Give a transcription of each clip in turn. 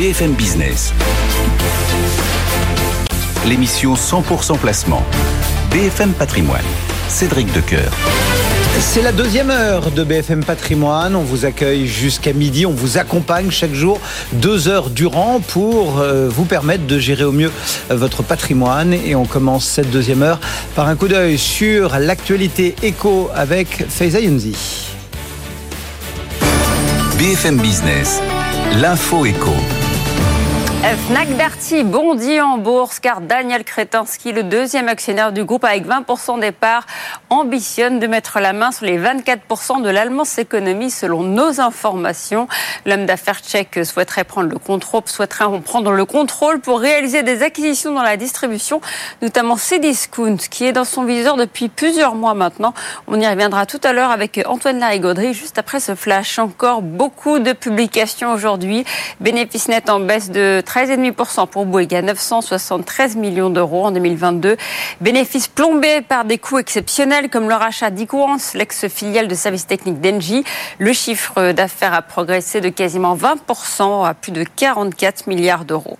BFM Business. L'émission 100% placement. BFM Patrimoine. Cédric Decoeur. C'est la deuxième heure de BFM Patrimoine. On vous accueille jusqu'à midi. On vous accompagne chaque jour deux heures durant pour euh, vous permettre de gérer au mieux votre patrimoine. Et on commence cette deuxième heure par un coup d'œil sur l'actualité éco avec Faiza Younzi. BFM Business. L'info éco. Fnac Darty bondit en bourse car Daniel Kretinsky, le deuxième actionnaire du groupe avec 20% des parts, ambitionne de mettre la main sur les 24% de l'Allemance Économie selon nos informations. L'homme d'affaires tchèque souhaiterait prendre le contrôle, souhaiterait prendre le contrôle pour réaliser des acquisitions dans la distribution, notamment Cdiscount qui est dans son viseur depuis plusieurs mois maintenant. On y reviendra tout à l'heure avec Antoine Larigauderie juste après ce flash. Encore beaucoup de publications aujourd'hui. Bénéfice net en baisse de 13,5% pour Bouygues 973 millions d'euros en 2022. Bénéfices plombés par des coûts exceptionnels comme le rachat d'Equance, l'ex-filiale de services techniques d'Engie. Le chiffre d'affaires a progressé de quasiment 20% à plus de 44 milliards d'euros.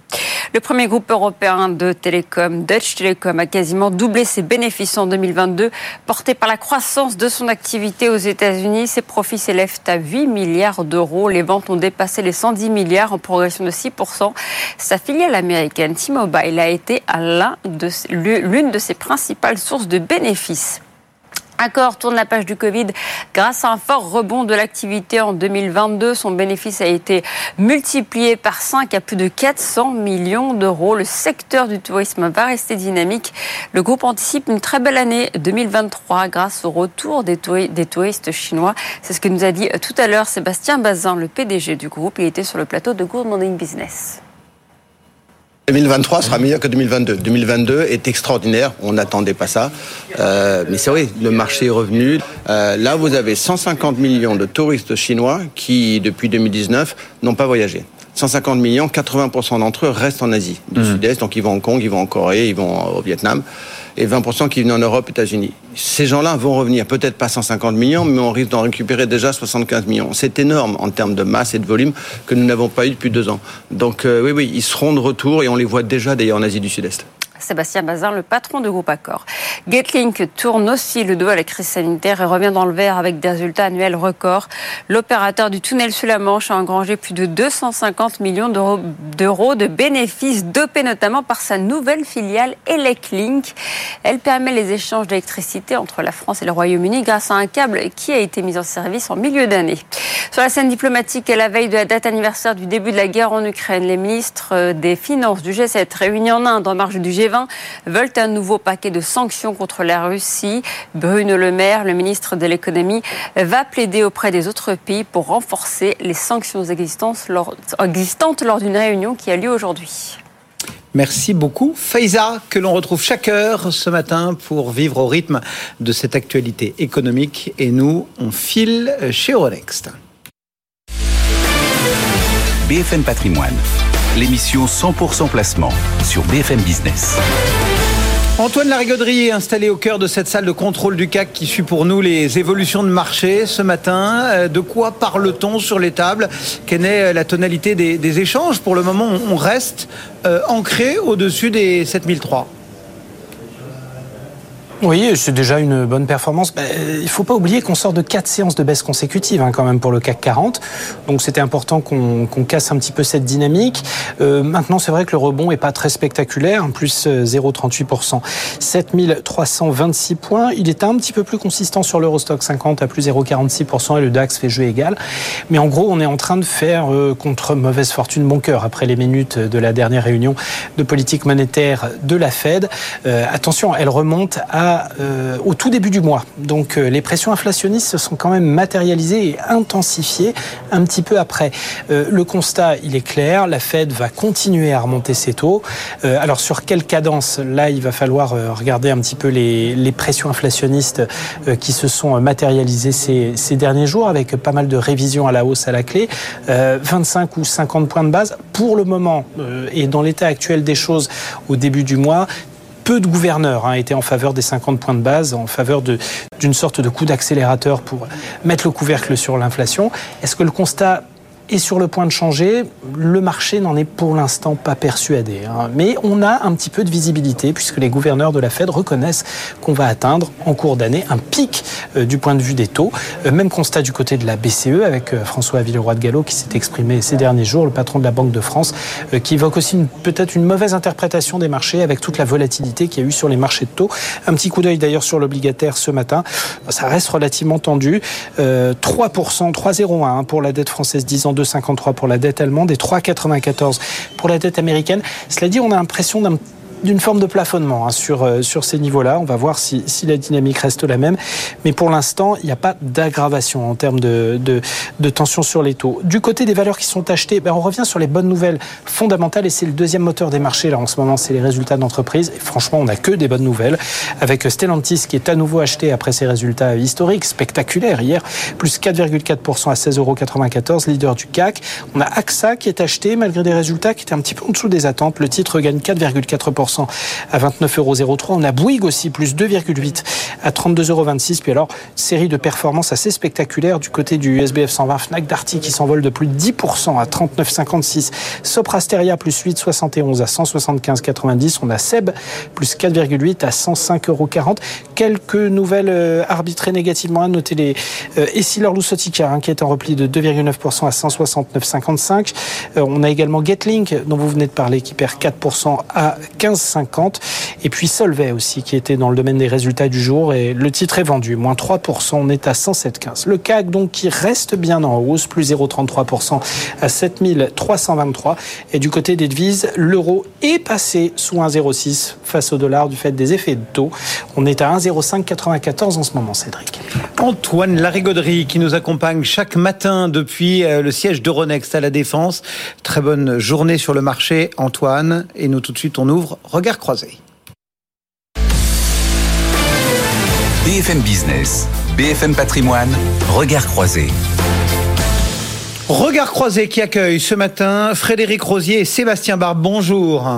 Le premier groupe européen de télécom, Dutch Telecom, a quasiment doublé ses bénéfices en 2022, porté par la croissance de son activité aux États-Unis. Ses profits s'élèvent à 8 milliards d'euros. Les ventes ont dépassé les 110 milliards en progression de 6%. Sa filiale américaine T-Mobile a été l'une de ses principales sources de bénéfices. Accor tourne la page du Covid grâce à un fort rebond de l'activité en 2022. Son bénéfice a été multiplié par 5 à plus de 400 millions d'euros. Le secteur du tourisme va rester dynamique. Le groupe anticipe une très belle année 2023 grâce au retour des, touristes chinois. C'est ce que nous a dit tout à l'heure Sébastien Bazin, le PDG du groupe. Il était sur le plateau de Good Morning Business. 2023 sera meilleur que 2022. 2022 est extraordinaire, on n'attendait pas ça. Euh, mais c'est vrai, le marché est revenu. Euh, là, vous avez 150 millions de touristes chinois qui, depuis 2019, n'ont pas voyagé. 150 millions, 80% d'entre eux restent en Asie du mmh. Sud-Est, donc ils vont à Hong Kong, ils vont en Corée, ils vont au Vietnam et 20% qui viennent en Europe, États-Unis. Ces gens-là vont revenir, peut-être pas 150 millions, mais on risque d'en récupérer déjà 75 millions. C'est énorme en termes de masse et de volume que nous n'avons pas eu depuis deux ans. Donc euh, oui, oui, ils seront de retour et on les voit déjà d'ailleurs en Asie du Sud-Est. Sébastien Bazin, le patron de Groupe Accor. Getlink tourne aussi le dos à la crise sanitaire et revient dans le vert avec des résultats annuels records. L'opérateur du tunnel sous la Manche a engrangé plus de 250 millions d'euros de bénéfices, dopés notamment par sa nouvelle filiale Electlink. Elle permet les échanges d'électricité entre la France et le Royaume-Uni grâce à un câble qui a été mis en service en milieu d'année. Sur la scène diplomatique, à la veille de la date anniversaire du début de la guerre en Ukraine, les ministres des Finances du G7 réunis en Inde en marge du G20 veulent un nouveau paquet de sanctions contre la Russie. Bruno Le Maire, le ministre de l'économie, va plaider auprès des autres pays pour renforcer les sanctions existantes lors, d'une réunion qui a lieu aujourd'hui. Merci beaucoup. Faiza, que l'on retrouve chaque heure ce matin pour vivre au rythme de cette actualité économique. Et nous, on file chez Euronext. BFM Patrimoine l'émission 100% placement sur BFM Business. Antoine Larigauderie est installé au cœur de cette salle de contrôle du CAC qui suit pour nous les évolutions de marché ce matin. Euh, de quoi parle-t-on sur les tables? Quelle est la tonalité des, échanges? Pour le moment, on reste euh, ancré au-dessus des 7003. Oui, c'est déjà une bonne performance. Ben, il ne faut pas oublier qu'on sort de quatre séances de baisse consécutives hein, quand même pour le CAC 40. Donc c'était important qu'on casse un petit peu cette dynamique. Euh, maintenant, c'est vrai que le rebond est pas très spectaculaire, hein, plus 0,38%. 7326 points. Il est un petit peu plus consistant sur l'Eurostock 50 à plus 0,46% et le DAX fait jeu égal. Mais en gros, on est en train de faire euh, contre mauvaise fortune bon cœur après les minutes de la dernière réunion de politique monétaire de la Fed. Euh, attention, elle remonte à euh, au tout début du mois. Donc euh, les pressions inflationnistes se sont quand même matérialisées et intensifiées un petit peu après. Euh, le constat, il est clair, la Fed va continuer à remonter ses taux. alors sur quelle cadence? Là, il va falloir regarder un petit peu les, pressions inflationnistes qui se sont matérialisées ces, derniers jours avec pas mal de révisions à la hausse à la clé. 25 ou 50 points de base pour le moment et dans l'état actuel des choses au début du mois, peu de gouverneurs hein, étaient en faveur des 50 points de base, en faveur d'une sorte de coup d'accélérateur pour mettre le couvercle sur l'inflation. Est-ce que le constat est sur le point de changer. Le marché n'en est pour l'instant pas persuadé. Hein. Mais on a un petit peu de visibilité puisque les gouverneurs de la Fed reconnaissent qu'on va atteindre en cours d'année un pic euh, du point de vue des taux. Euh, même constat du côté de la BCE avec euh, François Villeroy de Gallo qui s'est exprimé ces derniers jours, le patron de la Banque de France, qui évoque aussi peut-être une mauvaise interprétation des marchés avec toute la volatilité qu'il y a eu sur les marchés de taux. Un petit coup d'œil d'ailleurs sur l'obligataire ce matin. Ça reste relativement tendu. 3%, 3,01 hein, pour la dette française 10 ans, 2,53 pour la dette allemande et 3,94 pour la dette américaine. Cela dit, on a l'impression d'un d'une forme de plafonnement hein, sur, euh, sur ces niveaux-là. On va voir si, si, la dynamique reste la même. Mais pour l'instant, il n'y a pas d'aggravation en termes de, de, de, tension sur les taux. Du côté des valeurs qui sont achetées, ben on revient sur les bonnes nouvelles fondamentales et c'est le deuxième moteur des marchés là en ce moment, c'est les résultats d'entreprise. Et franchement, on n'a que des bonnes nouvelles avec Stellantis qui est à nouveau acheté après ses résultats historiques, spectaculaires hier, plus 4,4% à 16,94 euros, leader du CAC. On a AXA qui est acheté malgré des résultats qui étaient un petit peu en dessous des attentes. Le titre gagne 4,4% à 29,03 euros. On a Bouygues aussi, plus 2,8 à 32,26 euros. Puis alors, série de performances assez spectaculaires du côté du SBF 120, Fnac Darty qui s'envole de plus de 10% à 39,56. Soprasteria plus 8,71 à 175,90. On a Seb plus 4,8 à 105,40 euros. Quelques nouvelles euh, arbitrées négativement à noter les euh, Essilor Lusotica hein, qui est en repli de 2,9% à 169,55. Euh, on a également Getlink dont vous venez de parler qui perd 4% à 15 50 Et puis Solvay aussi, qui était dans le domaine des résultats du jour. Et le titre est vendu, moins 3%, on est à 107,15. Le CAC, donc, qui reste bien en hausse, plus 0,33% à 7323. Et du côté des devises, l'euro est passé sous 1,06 face au dollar du fait des effets de taux. On est à 1,0594 en ce moment, Cédric. Antoine Larigauderie qui nous accompagne chaque matin depuis euh, le siège d'Euronext à la Défense. Très bonne journée sur le marché, Antoine. Et nous, tout de suite, on ouvre Regard croisé. BFM Business, BFM Patrimoine, Regard croisé. Regard croisé qui accueille ce matin Frédéric Rosier et Sébastien Barbe. Bonjour.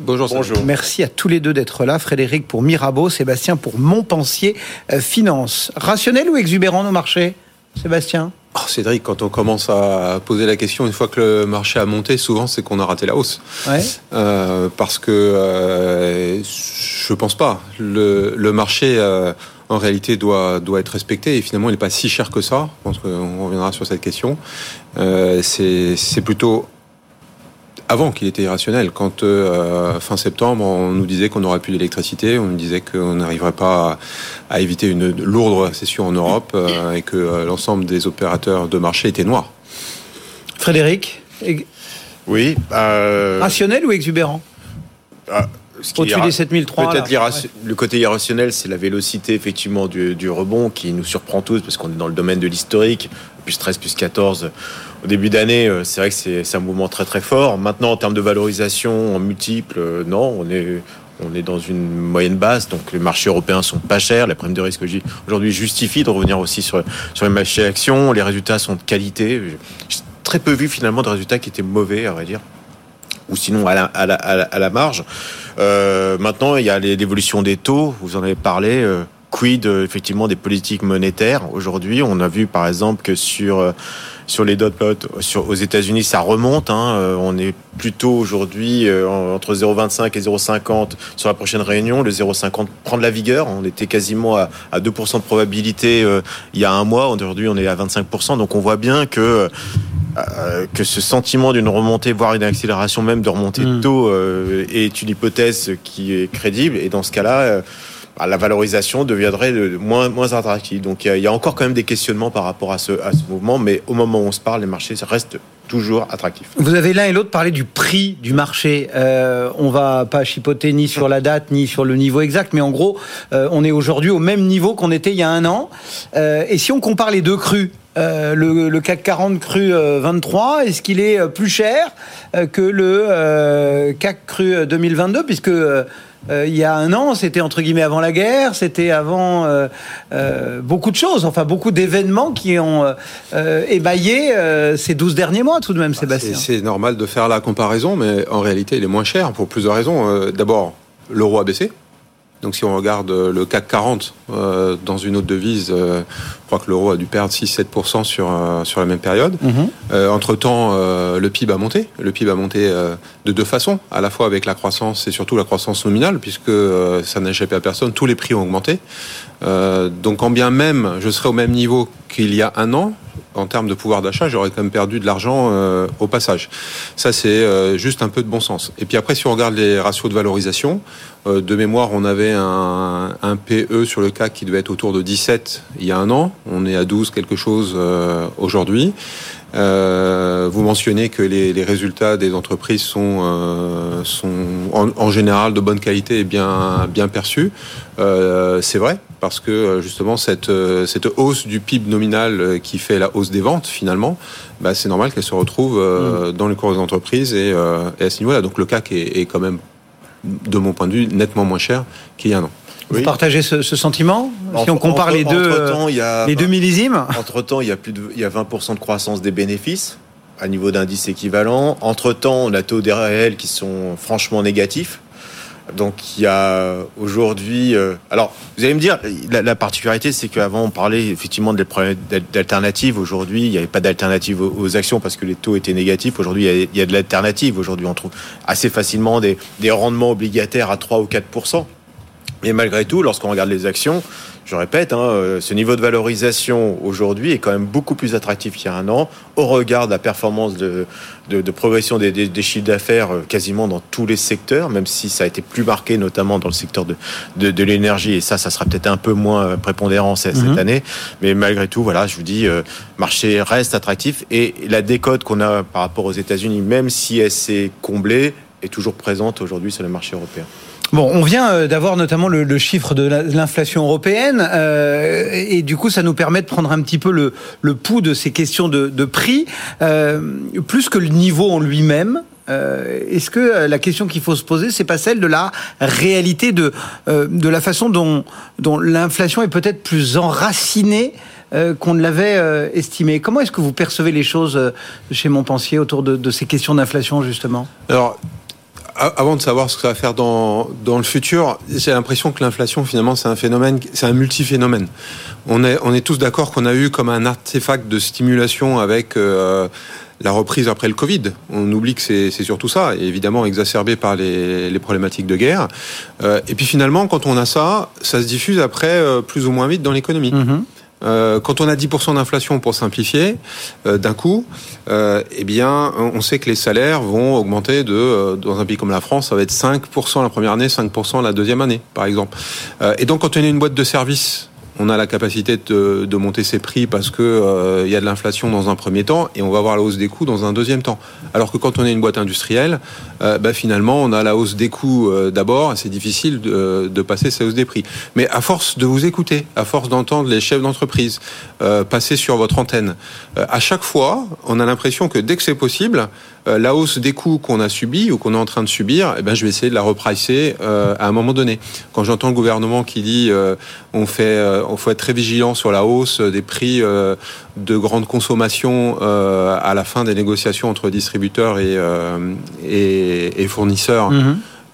Bonjour, Bonjour. Merci à tous les deux d'être là. Frédéric pour Mirabeau, Sébastien pour Montpensier euh, Finance. Rationnel ou exubérant nos marchés? Sébastien Oh, Cédric, quand on commence à poser la question, une fois que le marché a monté, souvent c'est qu'on a raté la hausse. Ouais. Euh, parce que euh, je pense pas. Le, le marché, euh, en réalité, doit, doit être respecté et finalement, il n'est pas si cher que ça. Je pense qu'on reviendra sur cette question. Euh, c'est plutôt avant qu'il était irrationnel. Quand euh, fin septembre, on nous disait qu'on n'aurait plus d'électricité, on nous disait qu'on n'arriverait pas à, à, éviter une lourde récession en Europe euh, et que euh, l'ensemble des opérateurs de marché étaient noirs. Frédéric Oui. Euh, rationnel ou exubérant? Ah, Au-dessus des 7003 Peut-être ouais. le côté irrationnel, c'est la vélocité effectivement du, du, rebond qui nous surprend tous parce qu'on est dans le domaine de l'historique, plus 13, plus 14 au début d'année, euh, c'est vrai que c'est un mouvement très très fort. Maintenant, en termes de valorisation en multiples, euh, non, on est on est dans une moyenne basse, donc les marchés européens sont pas chers. La prime de risque aujourd'hui justifie de revenir aussi sur, sur les marchés actions. Les résultats sont de qualité. J'ai très peu vu finalement de résultats qui étaient mauvais, à vrai dire, ou sinon à la, marge. Euh, maintenant, il y a l'évolution des taux. Vous en avez parlé. Euh, quid effectivement des politiques monétaires aujourd'hui On a vu par exemple que sur sur les dot plots aux États-Unis, ça remonte. Hein. Euh, on est plutôt aujourd'hui euh, entre 0,25 et 0,50 sur la prochaine réunion. Le 0,50 prend de la vigueur. On était quasiment à, à 2% de probabilité euh, il y a un mois. Aujourd'hui, on est à 25%. Donc on voit bien que euh, que ce sentiment d'une remontée, voire une accélération même de remontée de taux, euh, est une hypothèse qui est crédible. Et dans ce cas-là, la valorisation deviendrait moins, moins attractive. Donc il y, a encore quand même des questionnements par rapport à ce, mouvement, mais au moment où on se parle, les marchés restent toujours attractifs. Vous avez l'un et l'autre parlé du prix du marché. Euh, on va pas chipoter ni sur la date ni sur le niveau exact, mais en gros, euh, on est aujourd'hui au même niveau qu'on était il y a un an. Euh, et si on compare les deux crus, euh, le, CAC 40 cru euh, 23, est-ce qu'il est plus cher que le CAC cru 2022 puisque euh, il y a un an, c'était entre guillemets avant la guerre, c'était avant euh, euh, beaucoup de choses, enfin beaucoup d'événements qui ont euh, émaillé euh, ces 12 derniers mois tout de même, Sébastien. C'est normal de faire la comparaison, mais en réalité, il est moins cher pour plusieurs raisons. D'abord, l'euro a baissé. Donc si on regarde euh, le CAC 40 euh, dans une autre devise, euh, je crois que l'euro a dû perdre 6-7% sur, euh, sur la même période. Mhm. Entre-temps, le PIB a monté. Le PIB a monté de deux façons, à la fois avec la croissance et surtout la croissance nominale, puisque ça n'a échappé à personne, tous les prix ont augmenté. Donc quand bien même je serais au même niveau qu'il y a un an, en termes de pouvoir d'achat, j'aurais quand même perdu de l'argent au passage. Ça, c'est juste un peu de bon sens. Et puis après, si on regarde les ratios de valorisation, de mémoire, on avait un, un, PE sur le CAC qui devait être autour de 17 il y a un an. On est à 12 quelque chose euh, aujourd'hui. Euh, vous mentionnez que les, les, résultats des entreprises sont, euh, sont en, en, général de bonne qualité et bien, bien perçus. Euh, c'est vrai, parce que justement cette, cette hausse du PIB nominal qui fait la hausse des ventes finalement, bah, c'est normal qu'elle se retrouve mmh. dans les cours des entreprises et, et à ce niveau-là. Donc le CAC est, est quand même de mon point de vue, nettement moins cher qu'il y a un an. Vous oui. partagez ce, ce sentiment Si on compare entre, les deux, temps, il y a, les deux millésimes Entre temps, il y a plus de, il y a 20% de croissance des bénéfices à niveau d'indice équivalent. Entre temps, on a taux des réels qui sont franchement négatifs. Donc il y a aujourd'hui. Euh, alors vous allez me dire, la, la particularité, c'est qu'avant on parlait effectivement des problèmes d'alternatives. Aujourd'hui, il n'y avait pas d'alternative aux, aux, actions parce que les taux étaient négatifs. Aujourd'hui, il, il y a, de l'alternative. Aujourd'hui, on trouve assez facilement des, des rendements obligataires à 3 ou 4 mais malgré tout, lorsqu'on regarde les actions, je répète, hein, ce niveau de valorisation aujourd'hui est quand même beaucoup plus attractif qu'il y a un an, au regard de la performance de, de, de progression des, des, des chiffres d'affaires quasiment dans tous les secteurs, même si ça a été plus marqué notamment dans le secteur de, de, de l'énergie, et ça, ça sera peut-être un peu moins prépondérant cette, Mhm. année. Mais malgré tout, voilà, je vous dis, euh, marché reste attractif, et la décote qu'on a par rapport aux États-Unis, même si elle s'est comblée, est toujours présente aujourd'hui sur le marché européen. Bon, on vient euh, d'avoir notamment le, le, chiffre de l'inflation européenne, euh, et du coup, ça nous permet de prendre un petit peu le, le pouls de ces questions de, de prix, euh, plus que le niveau en lui-même. Euh, Est-ce que la question qu'il faut se poser, c'est pas celle de la réalité de euh, de la façon dont dont l'inflation est peut-être plus enracinée euh, qu'on ne l'avait euh, estimé. Comment est-ce que vous percevez les choses euh, chez Montpensier autour de, de ces questions d'inflation justement? Alors avant de savoir ce que ça va faire dans, dans le futur, j'ai l'impression que l'inflation, finalement, c'est un phénomène, c'est un multiphénomène. On est, on est tous d'accord qu'on a eu comme un artefact de stimulation avec euh, la reprise après le Covid. On oublie que c'est surtout ça, et évidemment exacerbé par les, les problématiques de guerre. Euh, et puis finalement, quand on a ça, ça se diffuse après euh, plus ou moins vite dans l'économie. Mm-hmm. Euh, quand on a 10% d'inflation, pour simplifier, euh, d'un coup, euh, eh bien, on sait que les salaires vont augmenter de, euh, dans un pays comme la France, ça va être 5% la première année, 5% la deuxième année, par exemple. Euh, et donc, quand on est une boîte de service, on a la capacité de, monter ses prix parce que euh, y a de l'inflation dans un premier temps et on va voir la hausse des coûts dans un deuxième temps. Alors que quand on est une boîte industrielle, euh, bah, finalement on a la hausse des coûts euh, d'abord. C'est difficile de, de, passer ces hausses des prix. Mais à force de vous écouter, à force d'entendre les chefs d'entreprise euh, passer sur votre antenne, euh, à chaque fois, on a l'impression que dès que c'est possible, euh, la hausse des coûts qu'on a subi ou qu'on est en train de subir, eh ben, je vais essayer de la repricer euh, à un moment donné. Quand j'entends le gouvernement qui dit euh, on fait, euh, on faut être très vigilant sur la hausse des prix euh, de grande consommation euh, à la fin des négociations entre distributeurs et, euh, et, et fournisseurs.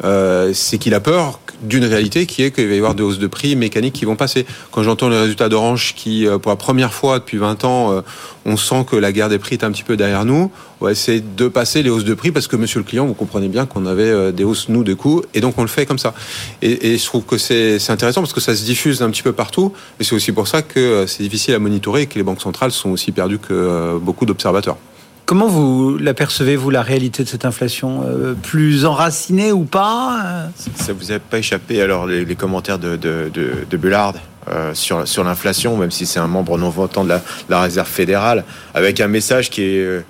Euh, c'est qu'il a peur d'une réalité qui est qu'il va y avoir des hausses de prix mécaniques qui vont passer. Quand j'entends les résultats d'Orange qui, euh, pour la première fois depuis 20 ans, euh, on sent que la guerre des prix est un petit peu derrière nous, on va essayer de passer les hausses de prix parce que monsieur le client, vous comprenez bien qu'on avait euh, des hausses, nous, de coûts, et donc on le fait comme ça. Et, je trouve que c'est intéressant parce que ça se diffuse un petit peu partout, et c'est aussi pour ça que c'est difficile à monitorer et que les banques centrales sont aussi perdues que beaucoup d'observateurs. Comment vous l'apercevez-vous, la réalité de cette inflation euh, Plus enracinée ou pas euh? Ça vous a pas échappé alors les, commentaires de, de, de, Bullard euh, sur, sur l'inflation, même si c'est un membre non votant de la, la Réserve fédérale, avec un message qui est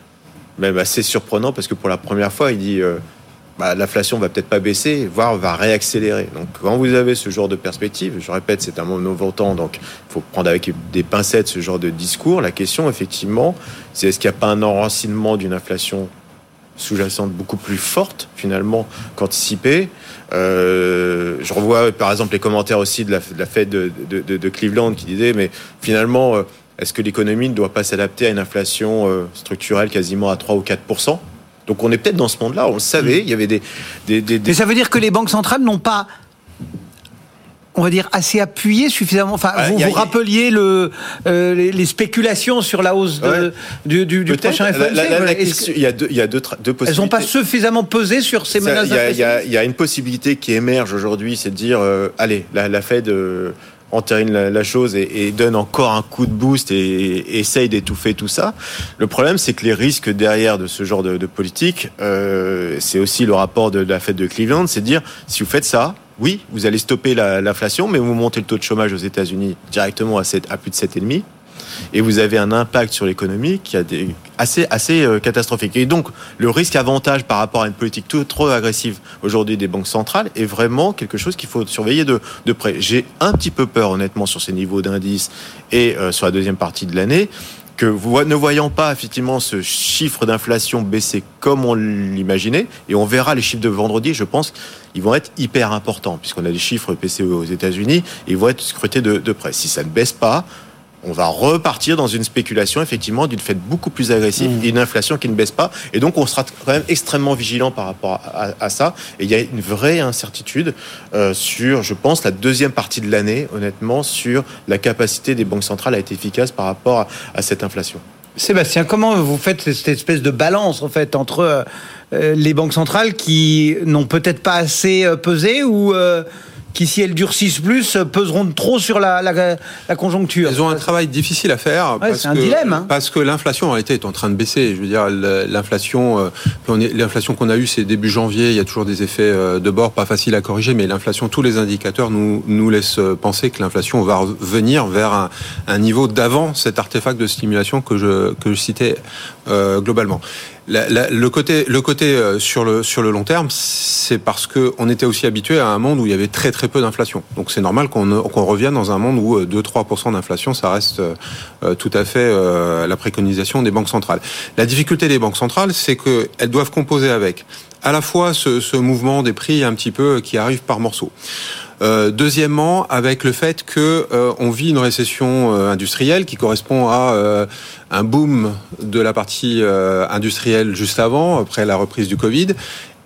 même assez surprenant parce que pour la première fois, il dit bah, l'inflation va peut-être pas baisser, voire va réaccélérer. Donc quand vous avez ce genre de perspective, je répète, c'est un membre non donc il faut prendre avec des pincettes ce genre de discours. La question, effectivement, c'est est-ce qu'il n'y a pas un enracinement d'une inflation sous-jacente beaucoup plus forte finalement qu'anticipée? Euh, je revois par exemple les commentaires aussi de la, de Fed de, Cleveland qui disait mais finalement euh, est-ce que l'économie ne doit pas s'adapter à une inflation euh, structurelle quasiment à 3 ou 4 donc on est peut-être dans ce monde-là, on le savait, il y avait des, des, des, des... Mais ça veut dire que les banques centrales n'ont pas on va dire, assez appuyé suffisamment. Enfin, vous, a- vous rappeliez le, euh, les, les spéculations sur la hausse de- Ouais. du, du, du Peut-être. prochain FOMC. Il y a deux, il y a deux, deux elles possibilités. n'ont pas suffisamment pesé sur ces menaces Il y, a- y y une possibilité qui émerge aujourd'hui, c'est de dire, euh, allez, la, la Fed euh, entérine la, chose et, donne encore un coup de boost et, essaye d'étouffer tout ça. Le problème, c'est que les risques derrière de ce genre de, politique, euh, c'est aussi le rapport de, la Fed de Cleveland, c'est de dire, si vous faites ça, oui, vous allez stopper la- l'inflation, mais vous montez le taux de chômage aux États-Unis directement à, 7, à plus de 7,5 et vous avez un impact sur l'économie qui a des, assez, assez euh, catastrophique. Et donc, le risque-avantage par rapport à une politique tout, trop agressive aujourd'hui des banques centrales est vraiment quelque chose qu'il faut surveiller de, de près. J'ai un petit peu peur, honnêtement, sur ces niveaux d'indice et euh, sur la deuxième partie de l'année, que ne voyant pas effectivement ce chiffre d'inflation baisser comme on l'imaginait, et on verra les chiffres de vendredi, je pense, ils vont être hyper importants, puisqu'on a des chiffres PCE aux États-Unis, ils vont être scrutés de, de près. Si ça ne baisse pas, on va repartir dans une spéculation effectivement d'une fête beaucoup plus agressive et une inflation qui ne baisse pas. Et donc on sera quand même extrêmement vigilant par rapport à, à- à ça. Et il y a une vraie incertitude euh, sur, je pense, la deuxième partie de l'année, honnêtement, sur la capacité des banques centrales à être efficaces par rapport à, à cette inflation. Sébastien, comment vous faites cette espèce de balance en fait entre euh, les banques centrales qui n'ont peut-être pas assez euh, pesé ou euh, qui, si elles durcissent plus, euh, peseront trop sur la, la, la conjoncture Elles ont un travail difficile à faire Ouais, parce c'est un que dilemme, hein. parce que l'inflation en réalité est en train de baisser. Je veux dire l'inflation, euh, l'inflation qu'on a eue c'est début janvier. Il y a toujours des effets euh, de bord pas faciles à corriger, mais l'inflation, tous les indicateurs nous nous laissent penser que l'inflation va revenir vers un, un niveau d'avant cet artefact de stimulation que je que je citais euh, globalement. Le côté, euh, sur le sur le long terme, c'est parce que on était aussi habitué à un monde où il y avait très très peu d'inflation. Donc c'est normal qu'on qu'on revienne dans un monde où 2-3% d'inflation, ça reste euh, tout à fait euh, la préconisation des banques centrales. La difficulté des banques centrales, c'est qu'elles doivent composer avec à la fois ce, mouvement des prix un petit peu qui arrive par morceaux. Euh, deuxièmement, avec le fait que euh, on vit une récession euh, industrielle qui correspond à un boom de la partie industrielle juste avant, après la reprise du Covid,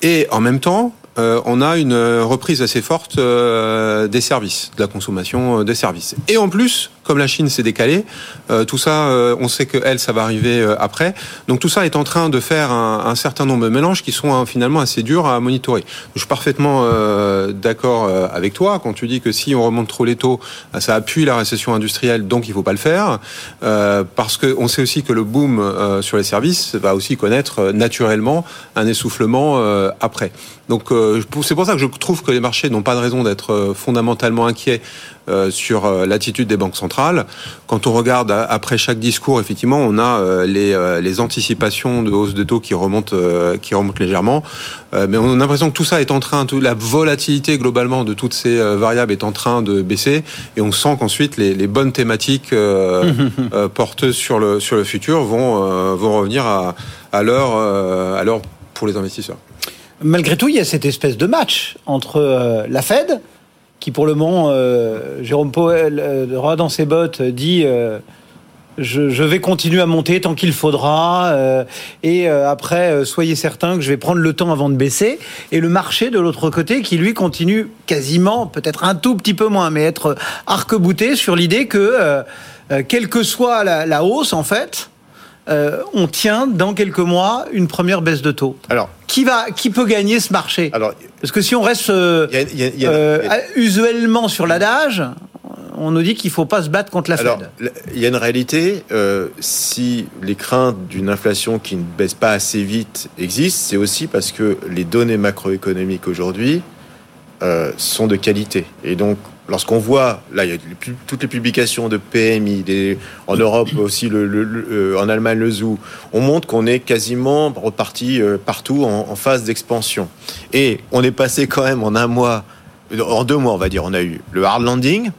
et en même temps, on a une reprise assez forte des services, de la consommation des services. Et en plus, comme la Chine s'est décalée, euh, tout ça, euh, on sait que elle, ça va arriver euh, après. Donc tout ça est en train de faire un, un certain nombre de mélanges qui sont hein, finalement assez durs à monitorer. Je suis parfaitement euh, d'accord euh, avec toi quand tu dis que si on remonte trop les taux, euh, ça appuie la récession industrielle, donc il faut pas le faire, parce que on sait aussi que le boom sur les services va aussi connaître naturellement un essoufflement après. Donc c'est pour ça que je trouve que les marchés n'ont pas de raison d'être fondamentalement inquiets sur l'attitude des banques centrales. Quand on regarde après chaque discours, effectivement, on a euh, les, euh, les anticipations de hausse de taux qui remontent, euh, qui remontent légèrement. Mais on a l'impression que tout ça est en train, toute la volatilité globalement de toutes ces variables est en train de baisser, et on sent qu'ensuite les, les bonnes thématiques porteuses sur le sur le futur vont vont revenir à à l'heure pour les investisseurs. Malgré tout, il y a cette espèce de match entre la Fed, qui pour le moment, euh, Jérôme Powell, euh, dans ses bottes, dit euh, je, je vais continuer à monter tant qu'il faudra, euh, et euh, après, euh, soyez certains que je vais prendre le temps avant de baisser. Et le marché de l'autre côté, qui lui continue quasiment, peut-être un tout petit peu moins, mais être arc-bouté sur l'idée que, quelle que soit la, la hausse, en fait, euh, on tient dans quelques mois une première baisse de taux. Alors, Qui va, qui peut gagner ce marché? alors Parce que si on reste euh, y a, y a- euh, il y a- usuellement sur l'adage, on nous dit qu'il faut pas se battre contre la Alors, Fed. il y a une réalité. euh, si les craintes d'une inflation qui ne baisse pas assez vite existent, c'est aussi parce que les données macroéconomiques aujourd'hui euh, sont de qualité. Et donc, lorsqu'on voit, là, il y a toutes les publications de PMI, des- en Europe aussi, le, euh, en Allemagne le ZOO, on montre qu'on est quasiment reparti euh, partout en, phase d'expansion. Et on est passé quand même en un mois, en deux mois, on va dire, on a eu le hard landing,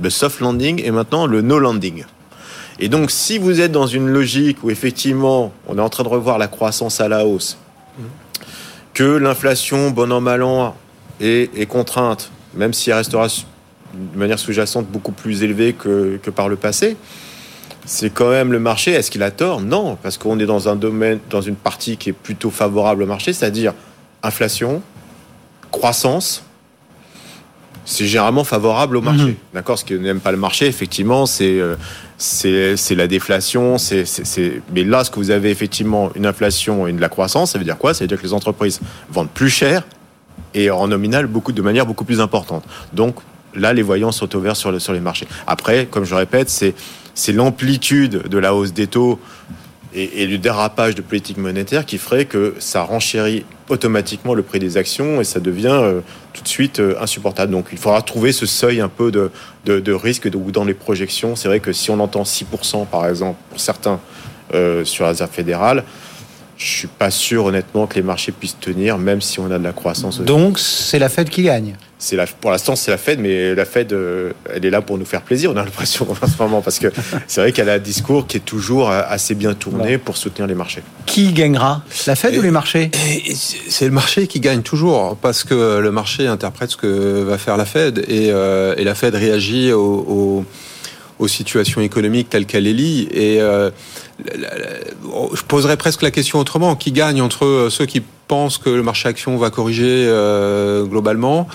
le soft landing et maintenant le no landing. Et donc, si vous êtes dans une logique où effectivement, on est en train de revoir la croissance à la hausse, que l'inflation, bon an, mal an, est, contrainte, même si elle restera de manière sous-jacente beaucoup plus élevée que, que par le passé, c'est quand même le marché. Est-ce qu'il a tort? Non, parce qu'on est dans un domaine, dans une partie qui est plutôt favorable au marché, c'est-à-dire inflation, croissance, c'est généralement favorable au marché. D'accord? Ce qui n'aime pas le marché, effectivement, c'est euh, c'est la déflation. C'est mais là, ce que vous avez effectivement une inflation et de la croissance, ça veut dire quoi? Ça veut dire que les entreprises vendent plus cher et en nominal beaucoup de manière beaucoup plus importante. Donc là, les voyants sont ouverts sur, le, sur les marchés. Après, comme je répète, c'est l'amplitude de la hausse des taux et, du dérapage de politique monétaire qui ferait que ça renchérit automatiquement le prix des actions et ça devient euh, tout de suite euh, insupportable. Donc il faudra trouver ce seuil un peu de, risque ou dans les projections. C'est vrai que si on entend 6% par exemple pour certains euh, sur la réserve fédérale, je suis pas sûr honnêtement que les marchés puissent tenir, même si on a de la croissance. Donc c'est la Fed qui gagne. C'est la, pour l'instant c'est la Fed, mais la Fed, euh, elle est là pour nous faire plaisir. On a l'impression en ce moment parce que c'est vrai qu'elle a un discours qui est toujours euh, assez bien tourné pour soutenir les marchés. Qui gagnera? La Fed ou les marchés? C'est le marché qui gagne toujours, parce que le marché interprète ce que va faire la Fed, et, euh, et la Fed réagit aux, aux- aux situations économiques telles qu'elle les lit. Et euh, je poserais presque la question autrement qui gagne entre ceux qui pensent que le marché action va corriger euh, globalement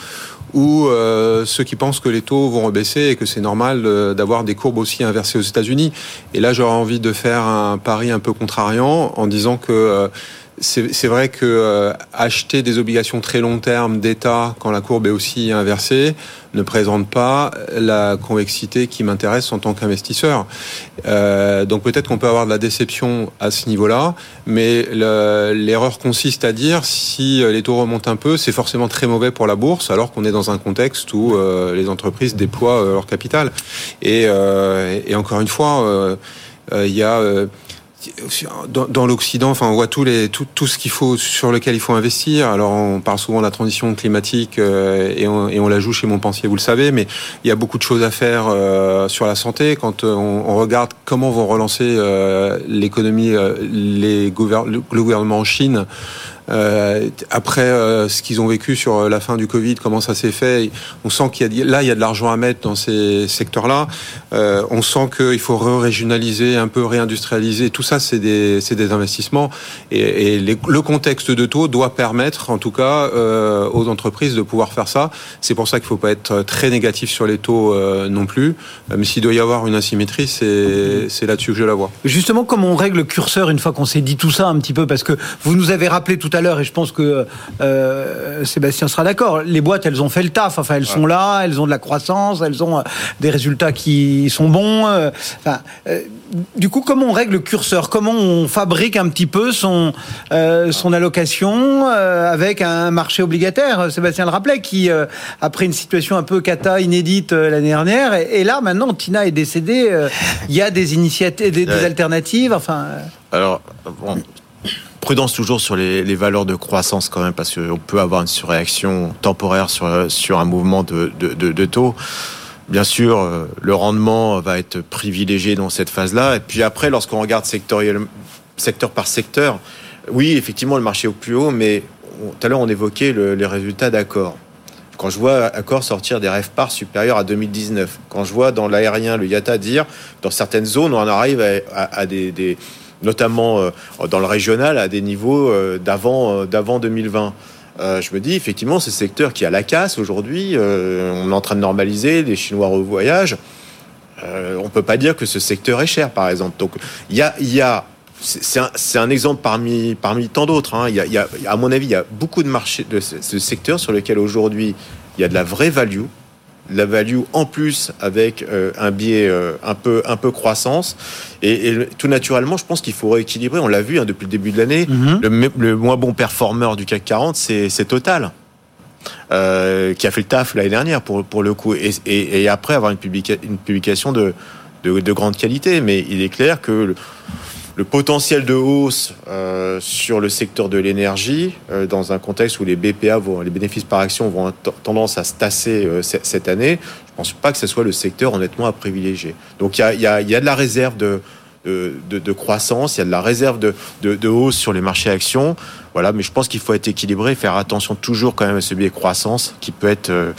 ou euh, ceux qui pensent que les taux vont rebaisser et que c'est normal d'avoir des courbes aussi inversées aux États-Unis? Et là, j'aurais envie de faire un pari un peu contrariant en disant que c'est vrai que euh, acheter des obligations très long terme d'État quand la courbe est aussi inversée ne présente pas la convexité qui m'intéresse en tant qu'investisseur. Euh, donc peut-être qu'on peut avoir de la déception à ce niveau-là, mais le- l'erreur consiste à dire si les taux remontent un peu, c'est forcément très mauvais pour la bourse, alors qu'on est dans un contexte où euh, les entreprises déploient euh, leur capital. Et, euh, encore une fois, euh, euh, il y a euh, dans, dans l'Occident, enfin, on voit tous les, tout, tout ce qu'il faut, sur lequel il faut investir. Alors, on parle souvent de la transition climatique euh, et, on, et on la joue chez Montpensier, vous le savez, mais il y a beaucoup de choses à faire euh, sur la santé. Quand euh, on, on regarde comment vont relancer euh, l'économie, euh, les gouver- le gouvernement en Chine, euh, après euh, ce qu'ils ont vécu sur la fin du Covid, comment ça s'est fait, on sent qu'il y a là il y a de l'argent à mettre dans ces secteurs-là. Euh, on sent qu'il faut régionaliser, un peu réindustrialiser. Tout ça, c'est des investissements et, le contexte de taux doit permettre, en tout cas, euh, aux entreprises de pouvoir faire ça. C'est pour ça qu'il faut pas être très négatif sur les taux euh, non plus. Euh, Mais s'il doit y avoir une asymétrie, c'est là-dessus que je la vois. Justement, comment on règle le curseur une fois qu'on s'est dit tout ça un petit peu? Parce que vous nous avez rappelé tout à l'heure, et je pense que euh, Sébastien sera d'accord, les boîtes, elles ont fait le taf. Enfin, elles sont là, elles ont de la croissance, elles ont euh, des résultats qui sont bons. euh, enfin, euh, du coup, comment on règle le curseur? Comment on fabrique un petit peu son, euh, son allocation avec un marché obligataire? Sébastien le rappelait, qui, après une situation un peu cata, inédite l'année dernière, et, et là, maintenant, Tina est décédée, il y a des initiatives, des, alternatives, enfin... Alors, bon, prudence toujours sur les, valeurs de croissance quand même, parce qu'on peut avoir une surréaction temporaire sur, sur un mouvement de, de, taux. Bien sûr, euh, le rendement va être privilégié dans cette phase-là. Et puis après, lorsqu'on regarde secteur par secteur, oui, effectivement, le marché est au plus haut, mais tout à l'heure, on évoquait le- les résultats d'accord. Quand je vois Accor sortir des rêves par supérieurs à 2019, quand je vois dans l'aérien le IATA dire dans certaines zones on arrive à, des- notamment euh, dans le régional à des niveaux euh, d'avant euh, d'avant 2020. Euh, je me dis effectivement ce secteur qui a la casse aujourd'hui, on est en train de normaliser, les Chinois revoyagent. Euh, on peut pas dire que ce secteur est cher, par exemple. Il y a, c'est un, exemple parmi, tant d'autres. hein. Y a, à mon avis, il y a beaucoup de marchés de ce, secteur sur lequel aujourd'hui il y a de la vraie value, la value en plus avec euh, un biais euh, un peu un peu croissance et, et tout naturellement, je pense qu'il faut rééquilibrer. On l'a vu hein, depuis le début de l'année. Mhm. Le, moins bon performeur du CAC 40, c'est c'est Total. euh, qui a fait le taf l'année dernière pour, pour le coup, et, et, et après avoir une, publica- une publication de, de, de grande qualité. Mais il est clair que le, le potentiel de hausse euh, sur le secteur de l'énergie, euh, dans un contexte où les BPA, vont, les bénéfices par action, vont tendance à se tasser euh, ce- cette année, je pense pas que ce soit le secteur honnêtement à privilégier. Donc il y a, y a, y a de la réserve de, de, de- croissance, il y a de la réserve de hausse sur les marchés actions. Voilà, mais je pense qu'il faut être équilibré, faire attention toujours quand même à ce biais croissance qui peut être, euh,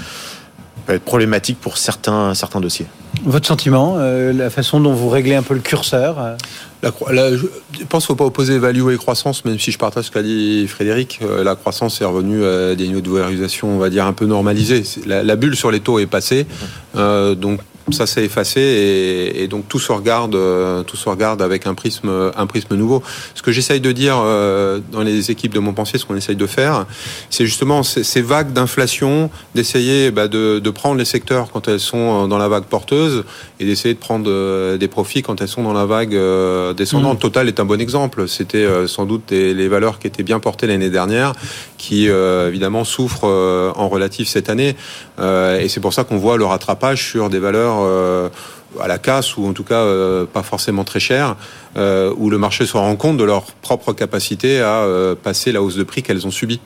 peut être problématique pour certains, certains dossiers. Votre sentiment, euh, la façon dont vous réglez un peu le curseur euh la, je pense qu'il ne faut pas opposer value et croissance, même si je partage ce qu'a dit Frédéric. Euh, la croissance est revenue à des niveaux de valorisation, on va dire, un peu normalisés. La, la bulle sur les taux est passée. Euh, donc ça s'est effacé et, et, donc tout se regarde, euh, tout se regarde avec un prisme, un prisme nouveau. Ce que j'essaye de dire euh, dans les équipes de Montpensier, ce qu'on essaye de faire, c'est justement ces, vagues d'inflation, d'essayer bah, de, de, prendre les secteurs quand elles sont dans la vague porteuse et d'essayer de prendre euh, des profits quand elles sont dans la vague descendante. Mmh. Total est un bon exemple. C'était sans doute des, les valeurs qui étaient bien portées l'année dernière, qui évidemment souffrent en relatif cette année. et c'est pour ça qu'on voit le rattrapage sur des valeurs euh, à la casse ou en tout cas euh, pas forcément très cher, euh, où le marché se rend compte de leur propre capacité à passer la hausse de prix qu'elles ont subie.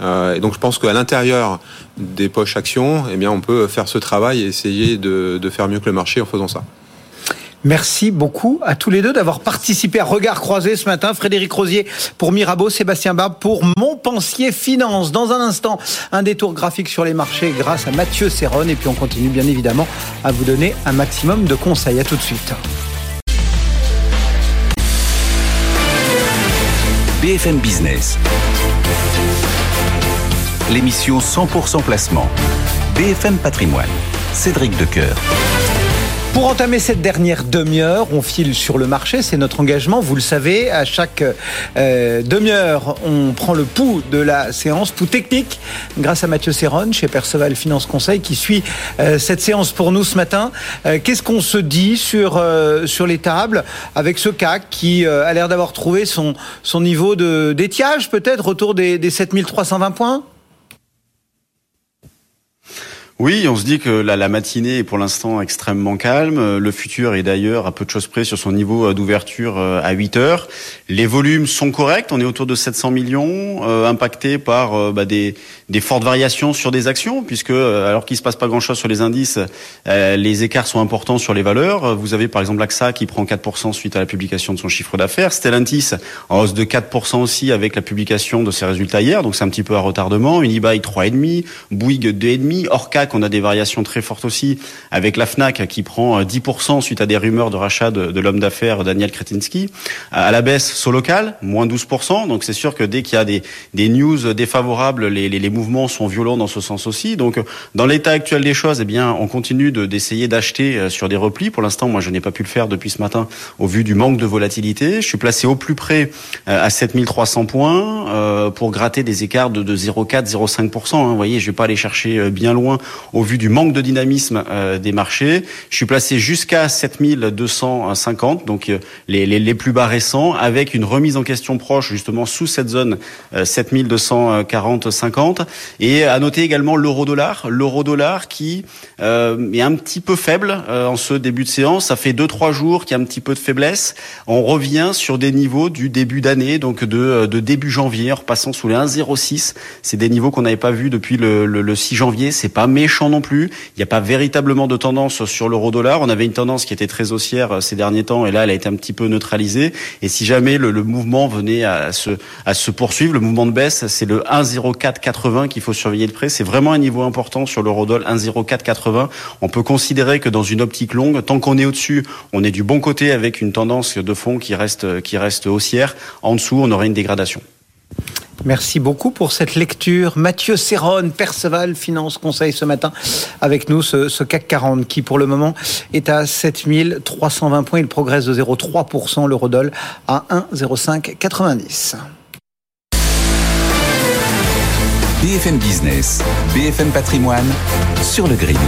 et donc je pense qu'à l'intérieur des poches actions, eh bien on peut faire ce travail et essayer de, de faire mieux que le marché en faisant ça. Merci beaucoup à tous les deux d'avoir participé à Regard Croisé ce matin. Frédéric Rosier pour Mirabeau, Sébastien Barbe pour Montpensier Finance. Dans un instant, un détour graphique sur les marchés grâce à Mathieu Serron. Et puis on continue bien évidemment à vous donner un maximum de conseils. À tout de suite. BFM Business. L'émission 100% placement. BFM Patrimoine. Cédric Decoeur. Pour entamer cette dernière demi-heure, on file sur le marché, c'est notre engagement. Vous le savez, à chaque euh, demi-heure, on prend le pouls de la séance, pouls technique, grâce à Mathieu Serron chez Perceval Finance Conseil qui suit euh, cette séance pour nous ce matin. Euh, Qu'est-ce qu'on se dit sur euh, sur les tables avec ce CAC qui euh, a l'air d'avoir trouvé son son niveau d'étiage, peut-être autour des, des 7320 points? Oui, on se dit que la, matinée est pour l'instant extrêmement calme. Le futur est d'ailleurs à peu de choses près sur son niveau d'ouverture à 8 heures. Les volumes sont corrects. On est autour de 700 millions, euh, impactés par euh, bah, des, des, fortes variations sur des actions, puisque alors qu'il se passe pas grand-chose sur les indices, euh, les écarts sont importants sur les valeurs. Vous avez par exemple l'AXA qui prend 4% suite à la publication de son chiffre d'affaires. Stellantis en hausse de 4% aussi avec la publication de ses résultats hier, donc c'est un petit peu à retardement. Unibail 3,5, Bouygues 2,5, Orca on a des variations très fortes aussi avec la Fnac qui prend 10% suite à des rumeurs de rachat de, de l'homme d'affaires Daniel Kretinsky. À la baisse, Solocal, moins 12%. Donc c'est sûr que dès qu'il y a des, des news défavorables, les, les, les, mouvements sont violents dans ce sens aussi. Donc, dans l'état actuel des choses, eh bien, on continue d'essayer d'acheter euh, sur des replis. Pour l'instant, moi, je n'ai pas pu le faire depuis ce matin au vu du manque de volatilité. Je suis placé au plus près euh, à 7300 points euh, pour gratter des écarts de, 0,4, 0,5%. Hein. Vous voyez, je vais pas aller chercher bien loin au vu du manque de dynamisme des marchés. Je suis placé jusqu'à 7250, donc les, les, les, plus bas récents, avec une remise en question proche justement sous cette zone 7240-50 et à noter également l'euro-dollar, l'euro-dollar qui euh, est un petit peu faible euh, en ce début de séance. Ça fait deux trois jours qu'il y a un petit peu de faiblesse. On revient sur des niveaux du début d'année, donc de, euh, début janvier, en passant sous les 1,06. C'est des niveaux qu'on n'avait pas vus depuis le, 6 janvier. C'est pas méchant non plus. Il n'y a pas véritablement de tendance sur l'euro-dollar. On avait une tendance qui était très haussière ces derniers temps, et là, elle a été un petit peu neutralisée. Et si jamais le, mouvement venait à se, à se poursuivre, le mouvement de baisse, c'est le 1,0480 qu'il faut surveiller de près. C'est vraiment un niveau important sur l'euro-dollar, 1,0480. On peut considérer que dans une optique longue, tant qu'on est au-dessus, on est du bon côté avec une tendance de fond qui reste, qui reste haussière. En dessous, on aurait une dégradation. Merci beaucoup pour cette lecture. Mathieu Serron, Perceval Finance Conseil ce matin avec nous, ce, ce, CAC 40 qui pour le moment est à 7320 points. Il progresse de 0,3%, l'eurodoll à 1,0590. BFM Business, BFM Patrimoine, sur le green.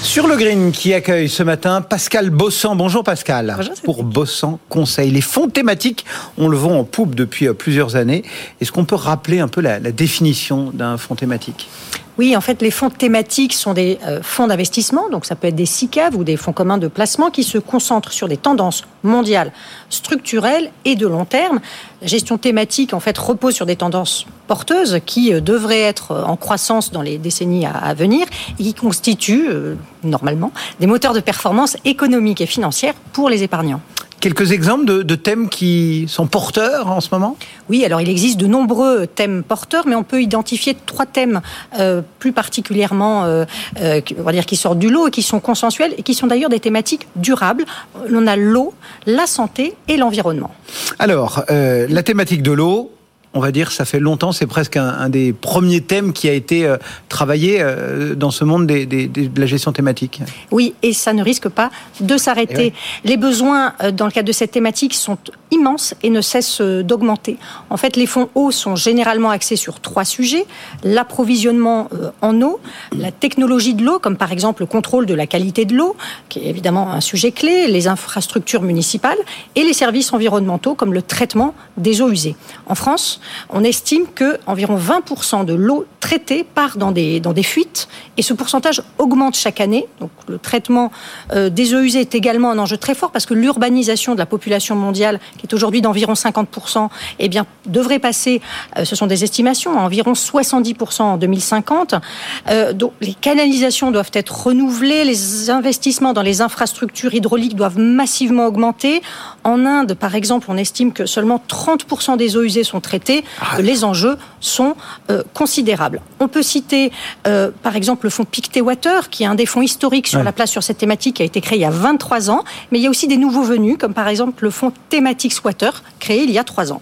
Sur le green qui accueille ce matin Pascal Bossan. Bonjour Pascal. Bonjour, Pour Bossan Conseil. Les fonds thématiques, on le vend en poupe depuis plusieurs années. Est-ce qu'on peut rappeler un peu la, la définition d'un fonds thématique? Oui, en fait, les fonds thématiques sont des euh, fonds d'investissement, donc ça peut être des SICAV ou des fonds communs de placement qui se concentrent sur des tendances mondiales, structurelles et de long terme. La gestion thématique, en fait, repose sur des tendances porteuses qui euh, devraient être en croissance dans les décennies à, venir et qui constituent euh, normalement, des moteurs de performance économique et financière pour les épargnants. Quelques exemples de, thèmes qui sont porteurs en ce moment? Oui, alors il existe de nombreux thèmes porteurs, mais on peut identifier trois thèmes euh, plus particulièrement, euh, euh, on va dire, qui sortent du lot et qui sont consensuels et qui sont d'ailleurs des thématiques durables. On a l'eau, la santé et l'environnement. Alors, la thématique de l'eau, on va dire, ça fait longtemps, c'est presque un, des premiers thèmes qui a été euh, travaillé euh, dans ce monde de la gestion thématique. Oui, et ça ne risque pas de s'arrêter. Eh les besoins euh, dans le cadre de cette thématique sont immenses et ne cessent d'augmenter. En fait, les fonds eau sont généralement axés sur trois sujets l'approvisionnement en eau, la technologie de l'eau, comme par exemple le contrôle de la qualité de l'eau, qui est évidemment un sujet clé, les infrastructures municipales et les services environnementaux, comme le traitement des eaux usées. En France, on estime que environ 20% de l'eau traitée part dans des, fuites et ce pourcentage augmente chaque année. Donc le traitement euh, des eaux usées est également un enjeu très fort parce que l'urbanisation de la population mondiale, qui est aujourd'hui d'environ 50%, eh bien, devrait passer, euh, ce sont des estimations, à environ 70% en 2050. Euh, donc les canalisations doivent être renouvelées, les investissements dans les infrastructures hydrauliques doivent massivement augmenter. En Inde, par exemple, on estime que seulement 30% des eaux usées sont traitées. Ah. Les enjeux sont considérables. On peut citer, par exemple, le fonds Pictet Water, qui est un des fonds historiques sur la place sur cette thématique, qui a été créé il y a 23 ans. Mais il y a aussi des nouveaux venus, comme par exemple le fonds Thematics Water, créé il y a 3 ans.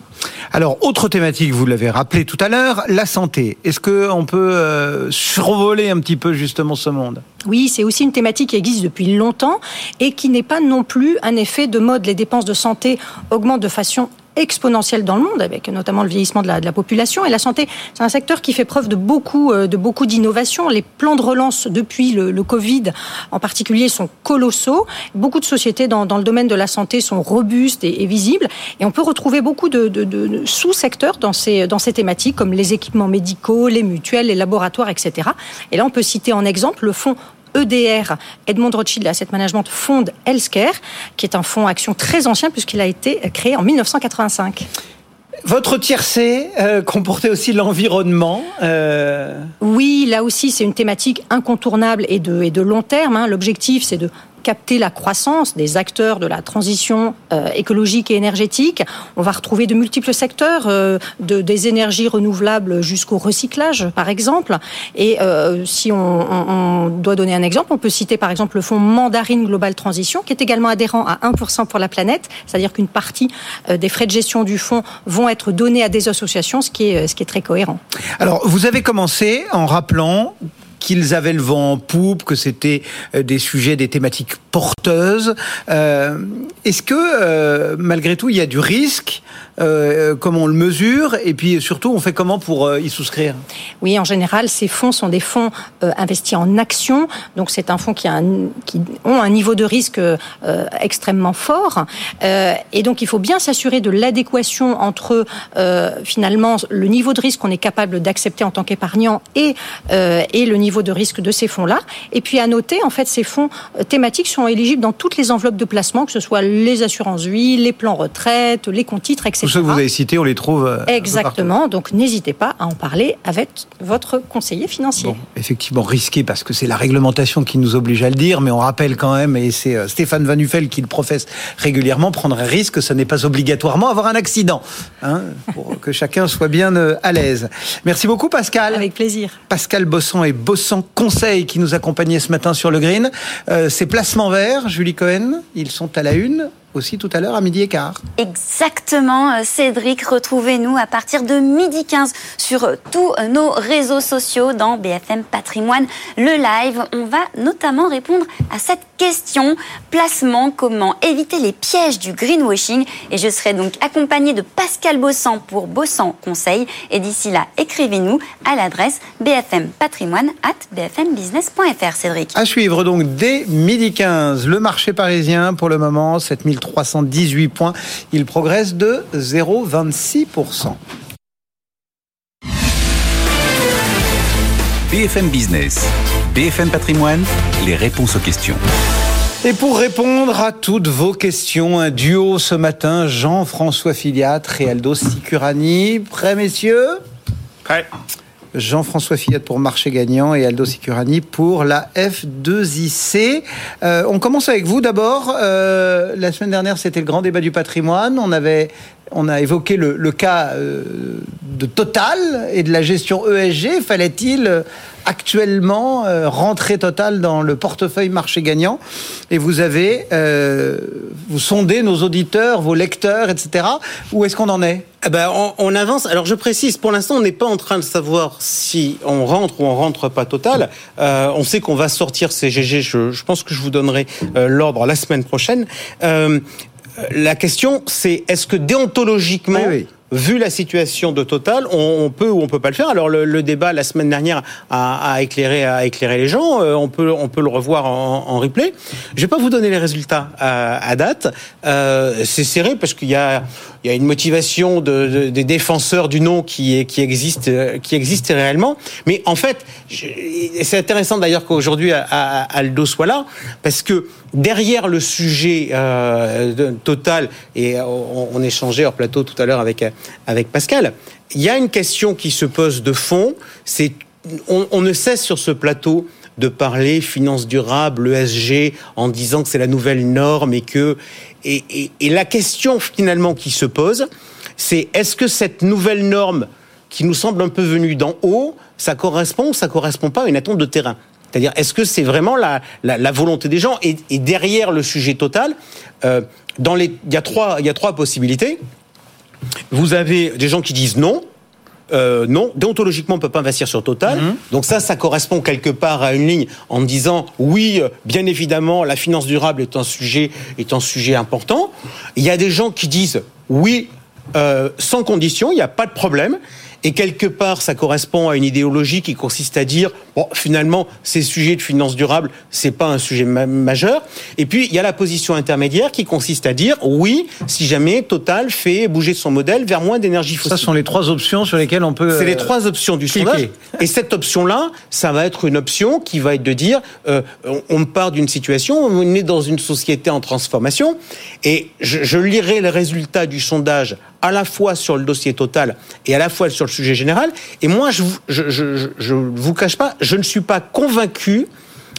Alors, autre thématique, vous l'avez rappelé tout à l'heure, la santé. Est-ce qu'on peut euh, survoler un petit peu justement ce monde? Oui, c'est aussi une thématique qui existe depuis longtemps et qui n'est pas non plus un effet de mode. Les dépenses de santé augmentent de façon exponentielle dans le monde, avec notamment le vieillissement de la, population. Et la santé, c'est un secteur qui fait preuve de beaucoup, euh, de beaucoup d'innovation. Les plans de relance depuis le, Covid, en particulier, sont colossaux. Beaucoup de sociétés dans, le domaine de la santé sont robustes et, visibles. Et on peut retrouver beaucoup de sous-secteurs dans ces, dans ces thématiques, comme les équipements médicaux, les mutuelles, les laboratoires, etc. Et là, on peut citer en exemple le fonds EDR, Edmond Rothschild Asset Management Fund Healthcare, qui est un fonds action très ancien puisqu'il a été créé en 1985. Votre tiercé euh, comportait aussi l'environnement. Euh... Oui, là aussi, c'est une thématique incontournable et de, et de long terme. Hein. L'objectif, c'est de capter la croissance des acteurs de la transition euh, écologique et énergétique. On va retrouver de multiples secteurs, euh, de, des énergies renouvelables jusqu'au recyclage, par exemple. Et euh, si on, doit donner un exemple, on peut citer par exemple le fonds Mandarine Global Transition, qui est également adhérent à 1% pour la planète, c'est-à-dire qu'une partie des frais de gestion du fonds vont être donnés à des associations, ce qui est, ce qui est très cohérent. Alors, vous avez commencé en rappelant qu'ils avaient le vent en poupe, que c'était euh, des sujets, des thématiques porteuses. Euh, est-ce que, euh, malgré tout, il y a du risque euh, comment on le mesure et puis surtout on fait comment pour euh, y souscrire Oui, en général, ces fonds sont des fonds euh, investis en actions, donc c'est un fonds qui, a qui ont un niveau de risque extrêmement fort et donc il faut bien s'assurer de l'adéquation entre finalement le niveau de risque qu'on est capable d'accepter en tant qu'épargnant et et le niveau de risque de ces fonds-là. Et puis à noter, en fait, ces fonds thématiques sont éligibles dans toutes les enveloppes de placement, que ce soit les assurances vie, les plans retraite, les comptes titres, etc. Tous ceux que vous avez cités, on les trouve. Euh, Exactement. Donc n'hésitez pas à en parler avec votre conseiller financier. effectivement, risqué parce que c'est la réglementation qui nous oblige à le dire, mais on rappelle quand même, et c'est euh, Stéphane Van Nuffel qui le professe régulièrement, prendre un risque, ce n'est pas obligatoirement avoir un accident, hein, pour que chacun soit bien euh, à l'aise. Merci beaucoup, Pascal. Avec plaisir. Pascal Bossan et Bossan Conseil qui nous accompagnaient ce matin sur le Green. Euh, ces placements verts, Julie Cohen, ils sont à la une aussi tout à l'heure à midi et quart. Exactement, euh, Cédric. Retrouvez-nous à partir de midi 15 sur euh, tous euh, nos réseaux sociaux dans BFM Patrimoine, le live. On va notamment répondre à cette question placement, comment éviter les pièges du greenwashing? Et je serai donc accompagnée de Pascal Bossan pour Bossan Conseil. Et d'ici là, écrivez-nous à l'adresse bfmpatrimoine at bfmbusiness.fr. Cédric. À suivre donc dès midi 15, le marché parisien pour le moment, 7000 318 points. Il progresse de 0,26%. BFM Business, BFM Patrimoine, les réponses aux questions. Et pour répondre à toutes vos questions, un duo ce matin, Jean-François Filiat, Realdo Sicurani. Prêt, messieurs? Prêt. Jean-François Fillette pour Marché Gagnant et Aldo Sicurani pour la F2IC. Euh, on commence avec vous d'abord. Euh, la semaine dernière, c'était le grand débat du patrimoine. On avait on a évoqué le, cas euh, de Total et de la gestion ESG. Fallait-il actuellement euh, rentrer Total dans le portefeuille marché gagnant Et vous avez, euh, vous sondez nos auditeurs, vos lecteurs, etc. Où est-ce qu'on en est? Eh ben, on, on avance. Alors je précise, pour l'instant, on n'est pas en train de savoir si on rentre ou on rentre pas total. Euh, on sait qu'on va sortir CGG. Je, je pense que je vous donnerai euh, l'ordre la semaine prochaine. Euh, la question, c'est est-ce que déontologiquement, Oui, oui. Vu la situation de Total, on, peut ou on peut pas le faire. Alors le, débat la semaine dernière a, éclairé, a éclairé les gens. Euh, on peut, on peut le revoir en, replay. Je vais pas vous donner les résultats à, à date. Euh, c'est serré parce qu'il y a, il y a une motivation de, de- des défenseurs du non qui, existe, euh, qui existe réellement. Mais en fait, c'est intéressant d'ailleurs qu'aujourd'hui Aldo soit là parce que derrière le sujet euh, total et on, on échangeait hors plateau tout à l'heure avec avec Pascal, il y a une question qui se pose de fond. C'est on, ne cesse sur ce plateau de parler finance durable, ESG, en disant que c'est la nouvelle norme et que et, la question finalement qui se pose, c'est est-ce que cette nouvelle norme qui nous semble un peu venue d'en haut, ça correspond ou ça correspond pas à une attente de terrain? C'est-à-dire, est-ce que c'est vraiment la, la, volonté des gens et, et derrière le sujet total, euh, dans les, il y a trois, il y a trois possibilités. Vous avez des gens qui disent non. Euh, non, déontologiquement, on peut pas investir sur Total. Donc ça, ça correspond quelque part à une ligne en disant oui, euh, bien évidemment, la finance durable est un sujet est un sujet important. Il y a des gens qui disent oui, euh, sans condition, il n'y a pas de problème. Et quelque part, ça correspond à une idéologie qui consiste à dire bon, finalement, ces sujets de finance durable, c'est pas un sujet ma- majeur. Et puis, il y a la position intermédiaire qui consiste à dire oui, si jamais Total fait bouger son modèle vers moins d'énergie fossile. Ça sont les trois options sur lesquelles on peut. C'est les euh, trois options du cliquer. sondage. Et cette option-là, ça va être une option qui va être de dire, euh, on, part d'une situation, on est dans une société en transformation, et je, je lirai les résultats du sondage à la fois sur le dossier total et à la fois sur le sujet général. Et moi, je vous- je, je, je, je vous cache pas, je ne suis pas convaincu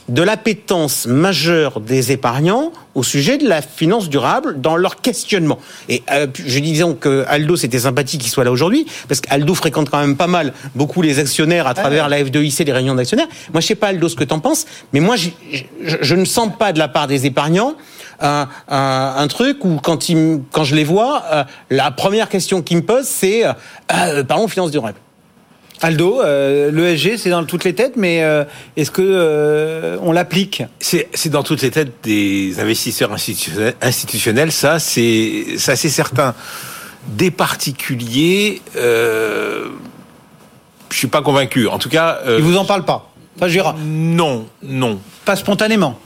de l'appétence majeure des épargnants au sujet de la finance durable dans leur questionnement. Et euh, je dis disons que Aldo, c'était sympathique qu'il soit là aujourd'hui, parce qu'Aldo fréquente quand même pas mal beaucoup les actionnaires à travers la F2IC, les réunions d'actionnaires. Moi, je sais pas, Aldo, ce que t'en penses, mais moi, je, je ne sens pas de la part des épargnants un, un, un truc où, quand, ils, me- quand je les vois, euh, la première question qu'ils me posent, c'est euh, euh, parlons finance durable. Aldo, euh, l'ESG, c'est dans toutes les têtes, mais euh, est-ce que euh, on l'applique? C'est c'est dans toutes les têtes des investisseurs institutionnels, institutionnels ça c'est ça c'est certain. Des particuliers, euh, je suis pas convaincu. En tout cas, euh, Ils vous en parlent pas? Enfin, je veux dire, non, non, pas spontanément?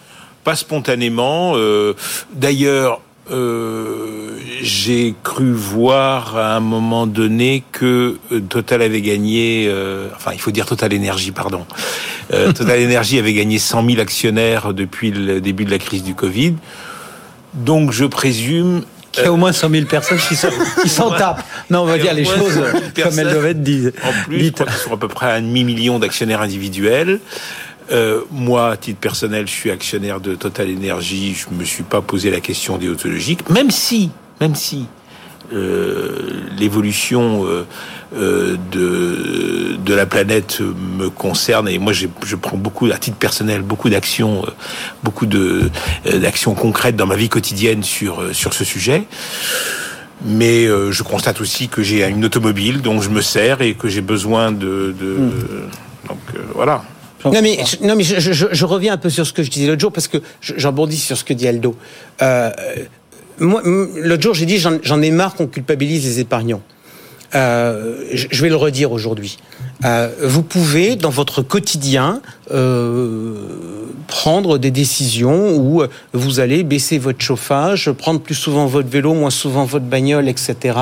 Pas spontanément. euh, D'ailleurs, euh, j'ai cru voir à un moment donné que euh, Total avait gagné, euh, enfin il faut dire Total Énergie, pardon. Euh, Total Énergie avait gagné 100 000 actionnaires depuis le début de la crise du Covid. Donc je présume Qu'il y a au moins 100 000 personnes qui s'en tapent. Non, on va dire les choses 100 000 comme elles doivent être dites. En plus, je dites. crois sont à peu près à un demi-million d'actionnaires individuels. Euh, moi, à titre personnel, je suis actionnaire de Total Energy. Je me suis pas posé la question déontologique, même si, même si euh, l'évolution euh, euh, de de la planète me concerne et moi j'ai- je prends beaucoup à titre personnel beaucoup d'actions euh, beaucoup de euh, d'actions concrètes dans ma vie quotidienne sur sur ce sujet. Mais euh, je constate aussi que j'ai une automobile dont je me sers et que j'ai besoin de, de donc euh, voilà Non mais, je, non mais je, je- je- je reviens un peu sur ce que je disais l'autre jour parce que je- j'en rebondis sur ce que dit Aldo. Euh, moi, l'autre jour, j'ai dit j'en ai marre qu'on culpabilise les épargnants. Euh, je vais le redire aujourd'hui. Euh, vous pouvez, dans votre quotidien, euh, prendre des décisions où euh, vous allez baisser votre chauffage, prendre plus souvent votre vélo, moins souvent votre bagnole, etc.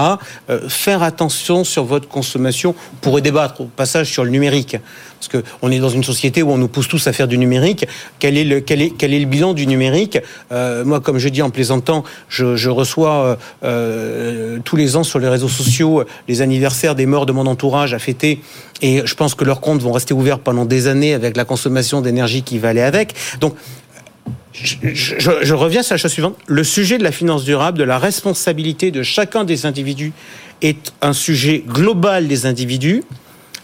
Faire attention sur votre consommation. On pourrait débattre au passage sur le numérique. Parce qu'on est dans une société où on nous pousse tous à faire du numérique. Quel est le, quel est, quel est le bilan du numérique? Moi, comme je dis en plaisantant, je, reçois tous les ans sur les réseaux sociaux les anniversaires des morts de mon entourage à fêter. Je pense que leurs comptes vont rester ouverts pendant des années avec la consommation d'énergie qui va aller avec. Donc, je reviens sur la chose suivante. Le sujet de la finance durable, de la responsabilité de chacun des individus est un sujet global des individus.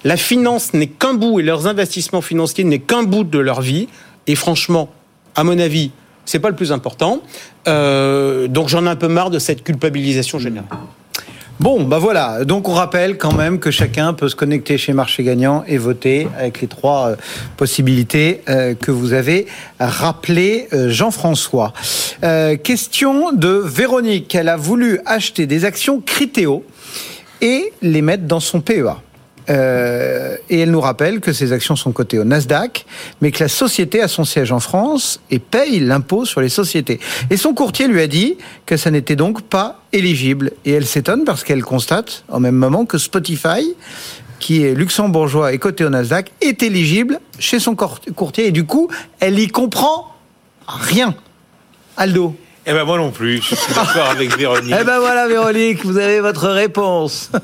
La finance n'est qu'un bout et leurs investissements financiers n'est qu'un bout de leur vie. Et franchement, à mon avis, c'est pas le plus important. Euh, donc j'en ai un peu marre de cette culpabilisation générale. Bon, bah voilà. Donc on rappelle quand même que chacun peut se connecter chez Marché Gagnant et voter avec les trois euh, possibilités euh, que vous avez rappelées, euh, Jean-François. Question de Véronique. Elle a voulu acheter des actions Critéo et les mettre dans son PEA. Euh, et elle nous rappelle que ces actions sont cotées au Nasdaq, mais que la société a son siège en France et paye l'impôt sur les sociétés. Et son courtier lui a dit que ça n'était donc pas éligible. Et elle s'étonne parce qu'elle constate en même moment que Spotify, qui est luxembourgeois et coté au Nasdaq, est éligible chez son courtier. Et du coup, elle y comprend rien. Aldo. Eh ben moi non plus, je suis d'accord avec Véronique. Eh ben voilà, Véronique, vous avez votre réponse.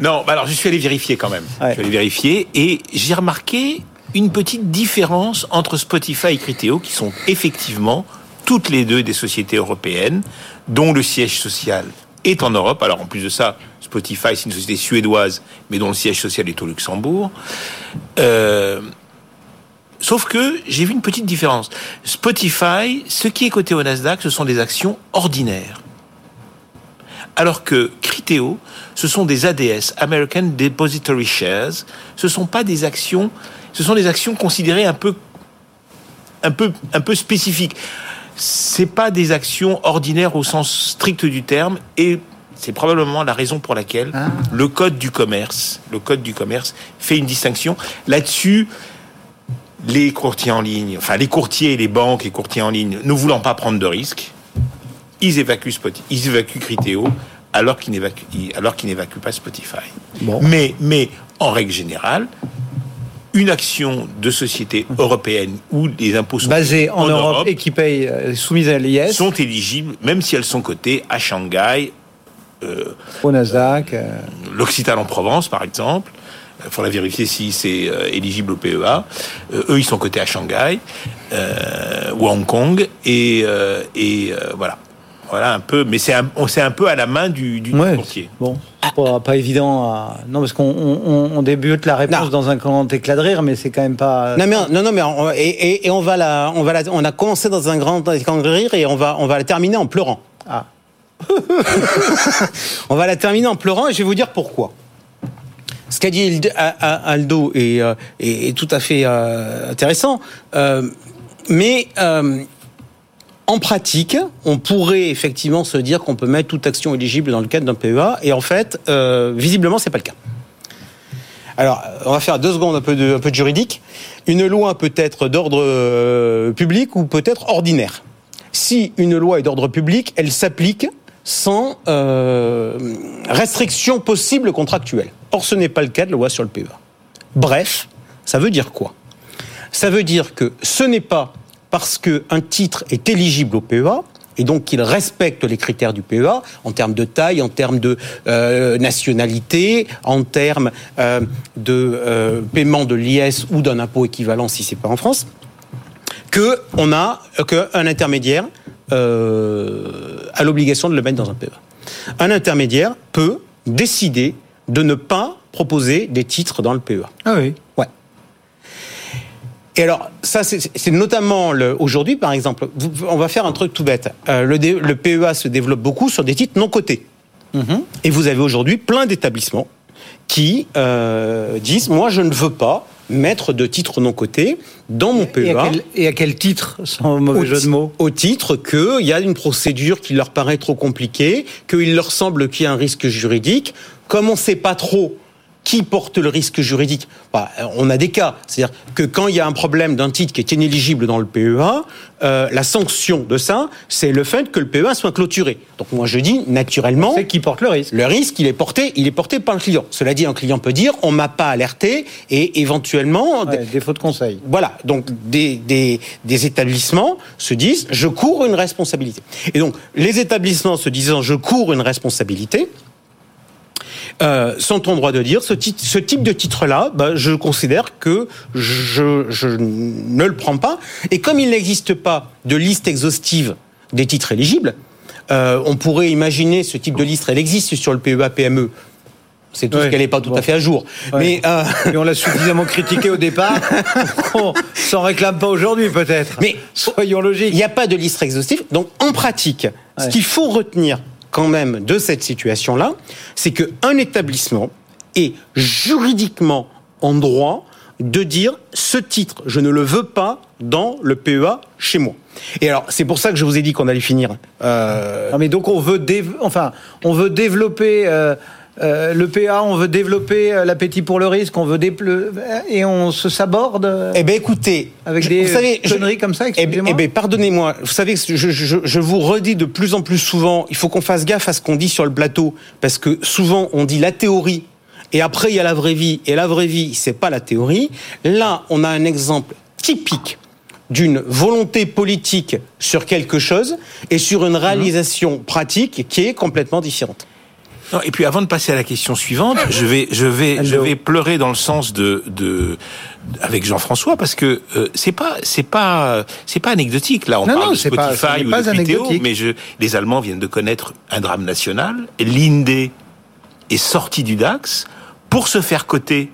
Non, bah alors je suis allé vérifier quand même. Je suis allé vérifier et j'ai remarqué une petite différence entre Spotify et Criteo, qui sont effectivement toutes les deux des sociétés européennes, dont le siège social est en Europe. Alors en plus de ça, Spotify, c'est une société suédoise, mais dont le siège social est au Luxembourg. Euh, Sauf que j'ai vu une petite différence. Spotify, ce qui est coté au Nasdaq, ce sont des actions ordinaires. Alors que Criteo, ce sont des ADS, American Depository Shares. Ce sont pas des actions, ce sont des actions considérées un peu, un peu, un peu spécifiques. C'est pas des actions ordinaires au sens strict du terme et c'est probablement la raison pour laquelle le code du commerce, le code du commerce fait une distinction. Là-dessus, les courtiers en ligne, enfin les courtiers, les banques et courtiers en ligne, ne voulant pas prendre de risques, ils évacuent Spotify, ils évacuent Criteo alors qu'ils n'évacuent, alors qu'ils n'évacuent pas Spotify. Mais, mais en règle générale, une action de société européenne où les impôts sont Basée en, Europe, et qui paye euh, soumise à l'IS. sont éligibles, même si elles sont cotées à Shanghai, euh, Au Nasdaq. euh, l'Occitan en Provence, par exemple. Il faudra vérifier si c'est euh, éligible au PEA. Euh, eux, ils sont cotés à Shanghai euh, ou à Hong Kong. Et, et voilà. Voilà un peu. Mais c'est un, on- c'est un peu à la main du, du Ouais, courtier. Bon, pas, pas évident. À... Non, parce qu'on on, on- on débute la réponse dans un grand éclat de rire, mais c'est quand même pas. Non mais non non mais on, et, et- et on va la on va la, on a commencé dans un grand écran de rire et on va on va la terminer en pleurant. Ah. on va la terminer en pleurant et je vais vous dire pourquoi. Ce qu'a dit Aldo est, euh, est- est tout à fait euh, intéressant, Euh, mais euh, en pratique, on pourrait effectivement se dire qu'on peut mettre toute action éligible dans le cadre d'un PEA, et en fait, euh, visiblement, c'est pas le cas. Alors, on va faire deux secondes un peu de, juridique. Une loi peut être d'ordre euh, public ou peut être ordinaire. Si une loi est d'ordre public, elle s'applique sans euh, restriction possible contractuelle. Or, ce n'est pas le cas de la loi sur le PEA. Bref, ça veut dire quoi? Ça veut dire que ce n'est pas parce qu'un titre est éligible au PEA et donc qu'il respecte les critères du PEA en termes de taille, en termes de euh, nationalité, en termes euh, de euh, paiement de l'IS ou d'un impôt équivalent si c'est pas en France, que on a qu'un intermédiaire euh, a l'obligation de le mettre dans un PEA. Un intermédiaire peut décider de ne pas proposer des titres dans le PEA. Ah oui. Ouais. Et alors, ça, c'est notamment aujourd'hui, par exemple, on va faire un truc tout bête. Euh, le, PEA se développe beaucoup sur des titres non cotés. Et vous avez aujourd'hui plein d'établissements qui euh, disent moi, je ne veux pas mettre de titres non cotés dans mon PEA. Et à quel, et à quel titre, sans mauvais Au jeu de mots Au titre qu'il y a une procédure qui leur paraît trop compliquée, qu'il leur semble qu'il y a un risque juridique. Comme on ne sait pas trop qui porte le risque juridique, bah, on a des cas. C'est-à-dire que quand il y a un problème d'un titre qui est inéligible dans le PEA, euh, la sanction de ça, c'est le fait que le PEA soit clôturé. Donc moi je dis naturellement, c'est qui porte le risque. Le risque, il est porté, il est porté par le client. Cela dit, un client peut dire, on m'a pas alerté et éventuellement défaut de conseil. Voilà, donc des, des, des établissements se disent, je cours une responsabilité. Et donc les établissements se disant, je cours une responsabilité. Euh, sont en droit de dire ce, titre, ce type de titre-là, bah, je considère que je, je ne le prends pas. Et comme il n'existe pas de liste exhaustive des titres éligibles, euh, on pourrait imaginer ce type de liste, elle existe sur le PEA PME. C'est tout ce qu'elle n'est pas tout à fait à jour. Mais euh... Et on l'a suffisamment critiqué au départ. on s'en réclame pas aujourd'hui peut-être. Mais soyons logiques. Il n'y a pas de liste exhaustive. Donc en pratique, ouais. ce qu'il faut retenir quand même de cette situation-là, c'est qu'un établissement est juridiquement en droit de dire ce titre, je ne le veux pas dans le PEA chez moi. Et alors, c'est pour ça que je vous ai dit qu'on allait finir. Euh... Non, mais donc on veut, enfin, on veut développer. Euh... Euh, le PA, on veut développer euh, l'appétit pour le risque, on veut déple... et on se saborde. Eh ben écoutez, avec des vous savez, conneries je... comme ça. Eh ben, eh ben pardonnez-moi. Vous savez, je, je, je, vous redis de plus en plus souvent, il faut qu'on fasse gaffe à ce qu'on dit sur le plateau, parce que souvent on dit la théorie. Et après, il y a la vraie vie. Et la vraie vie, c'est pas la théorie. Là, on a un exemple typique d'une volonté politique sur quelque chose et sur une réalisation pratique qui est complètement différente. Non, et puis avant de passer à la question suivante, je vais, je vais, je vais pleurer dans le sens de, de avec Jean-François parce que euh, c'est pas, c'est pas, c'est pas anecdotique. Là, on non, parle non, de Spotify pas, ou pas de vidéo, mais je, les Allemands viennent de connaître un drame national. L'Inde est sorti du DAX pour se faire coter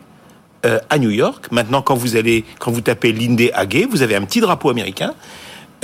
euh, à New York. Maintenant, quand vous allez, quand vous tapez l'Inde AG, vous avez un petit drapeau américain.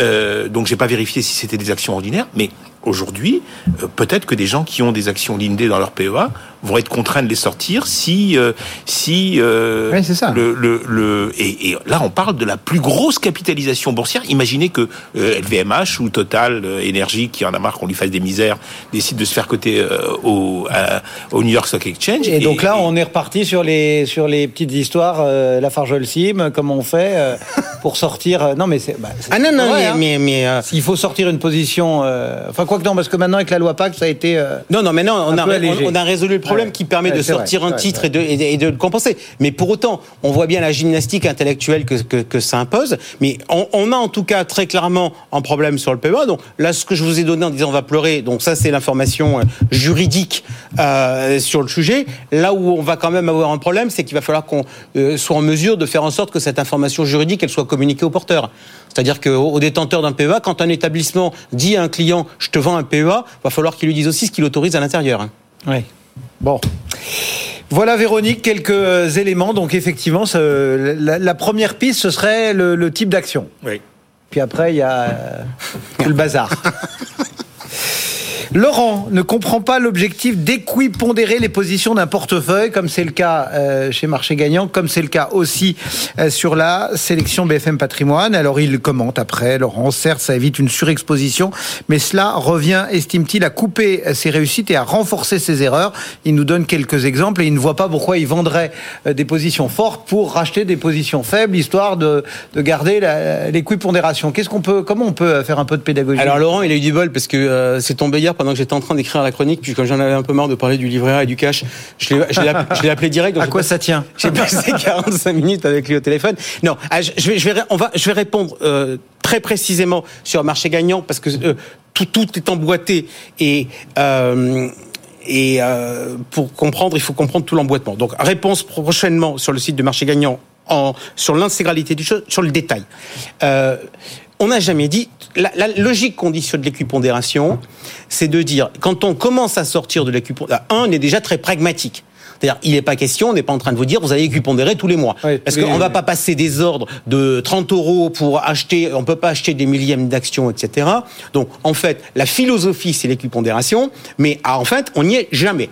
Euh, donc, j'ai pas vérifié si c'était des actions ordinaires, mais aujourd'hui, euh, peut-être que des gens qui ont des actions Lindé dans leur PEA vont être contraints de les sortir si euh, si euh, oui, ça. le le, le et, et, là on parle de la plus grosse capitalisation boursière. Imaginez que euh, LVMH ou Total euh, Énergie qui en a marre qu'on lui fasse des misères décide de se faire coter euh, au à, au New York Stock Exchange. Et, et donc là on est reparti sur les sur les petites histoires la Farjol Sim comment on fait pour sortir non mais c'est bah, ah non non vrai, mais, hein. mais, mais il faut sortir une position enfin quoi que non parce que maintenant avec la loi Pacte ça a été non non mais non on a on, on a résolu le problème ouais. qui permet ouais, de sortir vrai, un titre et, de, et, de, le compenser. Mais pour autant, on voit bien la gymnastique intellectuelle que, que, que ça impose. Mais on, on, a en tout cas très clairement un problème sur le PEA. Donc là, ce que je vous ai donné en disant on va pleurer, donc ça c'est l'information juridique euh, sur le sujet. Là où on va quand même avoir un problème, c'est qu'il va falloir qu'on euh, soit en mesure de faire en sorte que cette information juridique elle soit communiquée au porteur. C'est-à-dire qu'au détenteur d'un PEA, quand un établissement dit à un client je te vends un PEA, va falloir qu'il lui dise aussi ce qu'il autorise à l'intérieur. Oui. Bon. Voilà Véronique, quelques éléments. Donc effectivement, ce, la, la, première piste, ce serait le, le type d'action. Oui. Puis après, il y a euh, le bazar. Laurent ne comprend pas l'objectif d'équipondérer les positions d'un portefeuille, comme c'est le cas euh, chez Marché Gagnant, comme c'est le cas aussi euh, sur la sélection BFM Patrimoine. Alors il commente après, Laurent, certes, ça évite une surexposition, mais cela revient, estime-t-il, à couper ses réussites et à renforcer ses erreurs. Il nous donne quelques exemples et il ne voit pas pourquoi il vendrait euh, des positions fortes pour racheter des positions faibles, histoire de, de garder l'équipondération. Qu'est-ce qu'on peut, comment on peut faire un peu de pédagogie? Alors Laurent, il a eu du bol parce que euh, c'est tombé hier pendant que j'étais en train d'écrire la chronique, puis quand j'en avais un peu marre de parler du livret A et du cash, je l'ai appelé direct. Donc à quoi ça tient J'ai passé 45 minutes avec lui au téléphone. Non, je vais, je vais, on va, je vais répondre euh, très précisément sur marché gagnant parce que euh, tout, tout est emboîté et. Euh, et euh, pour comprendre, il faut comprendre tout l'emboîtement. Donc, réponse prochainement sur le site de marché gagnant en, sur l'intégralité du chose, sur le détail. Euh, on n'a jamais dit. La, la logique qu'on dit sur de l'équipondération, c'est de dire quand on commence à sortir de l'équipondération, un, on est déjà très pragmatique. C'est-à-dire, il n'est pas question, on n'est pas en train de vous dire, vous allez équipondérer tous les mois. Oui, Parce qu'on ne oui. va pas passer des ordres de 30 euros pour acheter, on peut pas acheter des millièmes d'actions, etc. Donc, en fait, la philosophie, c'est l'équipondération, mais ah, en fait, on n'y est jamais.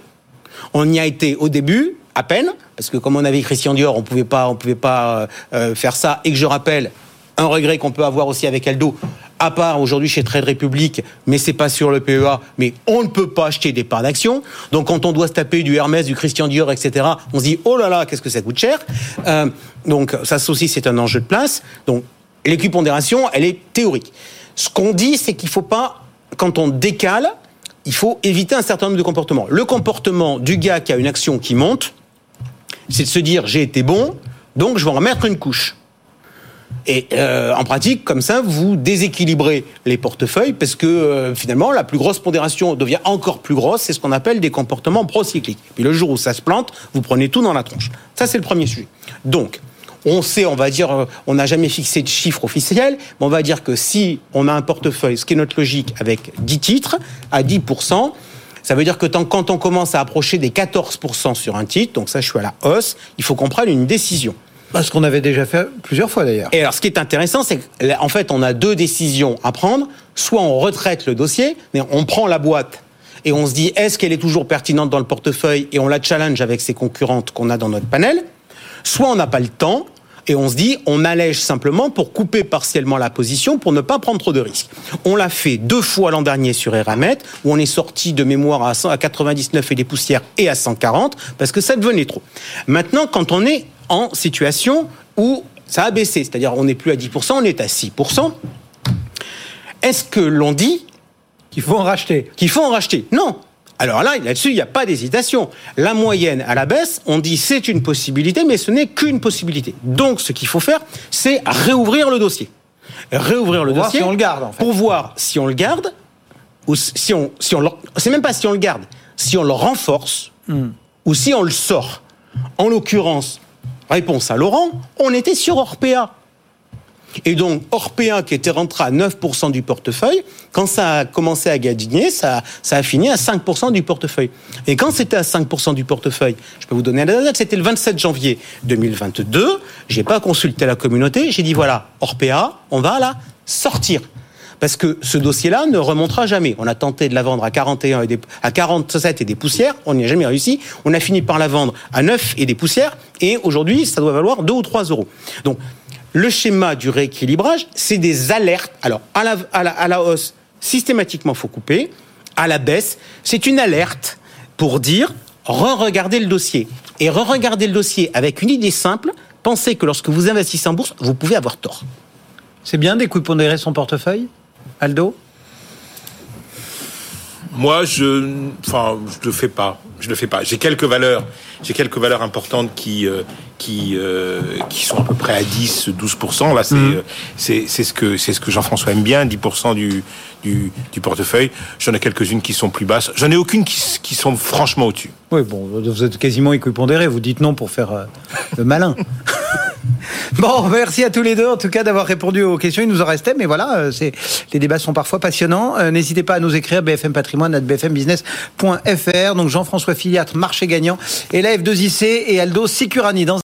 On y a été au début, à peine, parce que comme on avait Christian Dior, on pouvait pas, on pouvait pas euh, faire ça, et que je rappelle, un regret qu'on peut avoir aussi avec Aldo, à part aujourd'hui chez Trade Republic, mais c'est pas sur le PEA, mais on ne peut pas acheter des parts d'actions. Donc quand on doit se taper du Hermès, du Christian Dior, etc., on se dit oh là là, qu'est-ce que ça coûte cher. Euh, donc ça aussi c'est un enjeu de place. Donc l'équipondération, elle est théorique. Ce qu'on dit, c'est qu'il faut pas, quand on décale, il faut éviter un certain nombre de comportements. Le comportement du gars qui a une action qui monte, c'est de se dire j'ai été bon, donc je vais en remettre une couche. Et euh, en pratique, comme ça, vous déséquilibrez les portefeuilles parce que euh, finalement, la plus grosse pondération devient encore plus grosse. C'est ce qu'on appelle des comportements procycliques. Puis le jour où ça se plante, vous prenez tout dans la tronche. Ça, c'est le premier sujet. Donc, on sait, on va dire, euh, on n'a jamais fixé de chiffre officiel, mais on va dire que si on a un portefeuille, ce qui est notre logique, avec 10 titres à 10%, ça veut dire que quand on commence à approcher des 14% sur un titre, donc ça je suis à la hausse, il faut qu'on prenne une décision. Ce qu'on avait déjà fait plusieurs fois d'ailleurs. Et alors, ce qui est intéressant, c'est qu'en fait, on a deux décisions à prendre. Soit on retraite le dossier, on prend la boîte et on se dit est-ce qu'elle est toujours pertinente dans le portefeuille et on la challenge avec ses concurrentes qu'on a dans notre panel. Soit on n'a pas le temps et on se dit on allège simplement pour couper partiellement la position pour ne pas prendre trop de risques. On l'a fait deux fois l'an dernier sur Eramet où on est sorti de mémoire à, 100, à 99 et des poussières et à 140 parce que ça devenait trop. Maintenant, quand on est en situation où ça a baissé, c'est-à-dire on n'est plus à 10%, on est à 6%. Est-ce que l'on dit qu'il faut en racheter Qu'il faut en racheter? Non. Alors là, là-dessus, il n'y a pas d'hésitation. La moyenne à la baisse, on dit c'est une possibilité, mais ce n'est qu'une possibilité. Donc, ce qu'il faut faire, c'est réouvrir le dossier. Réouvrir le pour dossier. Voir si on le garde, en fait. Pour voir si on le garde, ou si on, si on le, c'est même pas si on le garde, si on le renforce, Hmm. ou si on le sort. En l'occurrence, réponse à Laurent, on était sur Orpea. Et donc, Orpea, qui était rentré à 9% du portefeuille, quand ça a commencé à gadiner, ça, a fini à 5% du portefeuille. Et quand c'était à 5% du portefeuille, je peux vous donner la date, c'était le 27 janvier 2022, j'ai pas consulté la communauté, j'ai dit voilà, Orpea, on va la sortir. Parce que ce dossier-là ne remontera jamais. On a tenté de la vendre à 41 et des, à 47 et des poussières, on n'y a jamais réussi. On a fini par la vendre à 9 et des poussières, et aujourd'hui, ça doit valoir 2 ou 3 euros. Donc, le schéma du rééquilibrage, c'est des alertes. Alors, à la, hausse, systématiquement, faut couper. À la baisse, c'est une alerte pour dire re-regardez le dossier. Et re-regardez le dossier avec une idée simple. Pensez que lorsque vous investissez en bourse, vous pouvez avoir tort. C'est bien d'équipondérer son portefeuille? Aldo Moi, je, enfin, je le fais pas. Je le fais pas. J'ai quelques valeurs, j'ai quelques valeurs importantes qui, euh, qui, euh, qui sont à peu près à 10, 12% Là, c'est, Mhm. euh, c'est, c'est ce que, c'est ce que Jean-François aime bien, 10 du, du, du portefeuille. J'en ai quelques-unes qui sont plus basses. J'en ai aucune qui, qui sont franchement au-dessus. Oui, bon, vous êtes quasiment équipondéré. Vous dites non pour faire euh, le malin. Bon, merci à tous les deux en tout cas d'avoir répondu aux questions. Il nous en restait, mais voilà, euh, les débats sont parfois passionnants. Euh, N'hésitez pas à nous écrire bfmpatrimoine@bfmbusiness.fr. Donc Jean-François Filiatre, marché gagnant, et la F2IC et Aldo Sicurani. Dans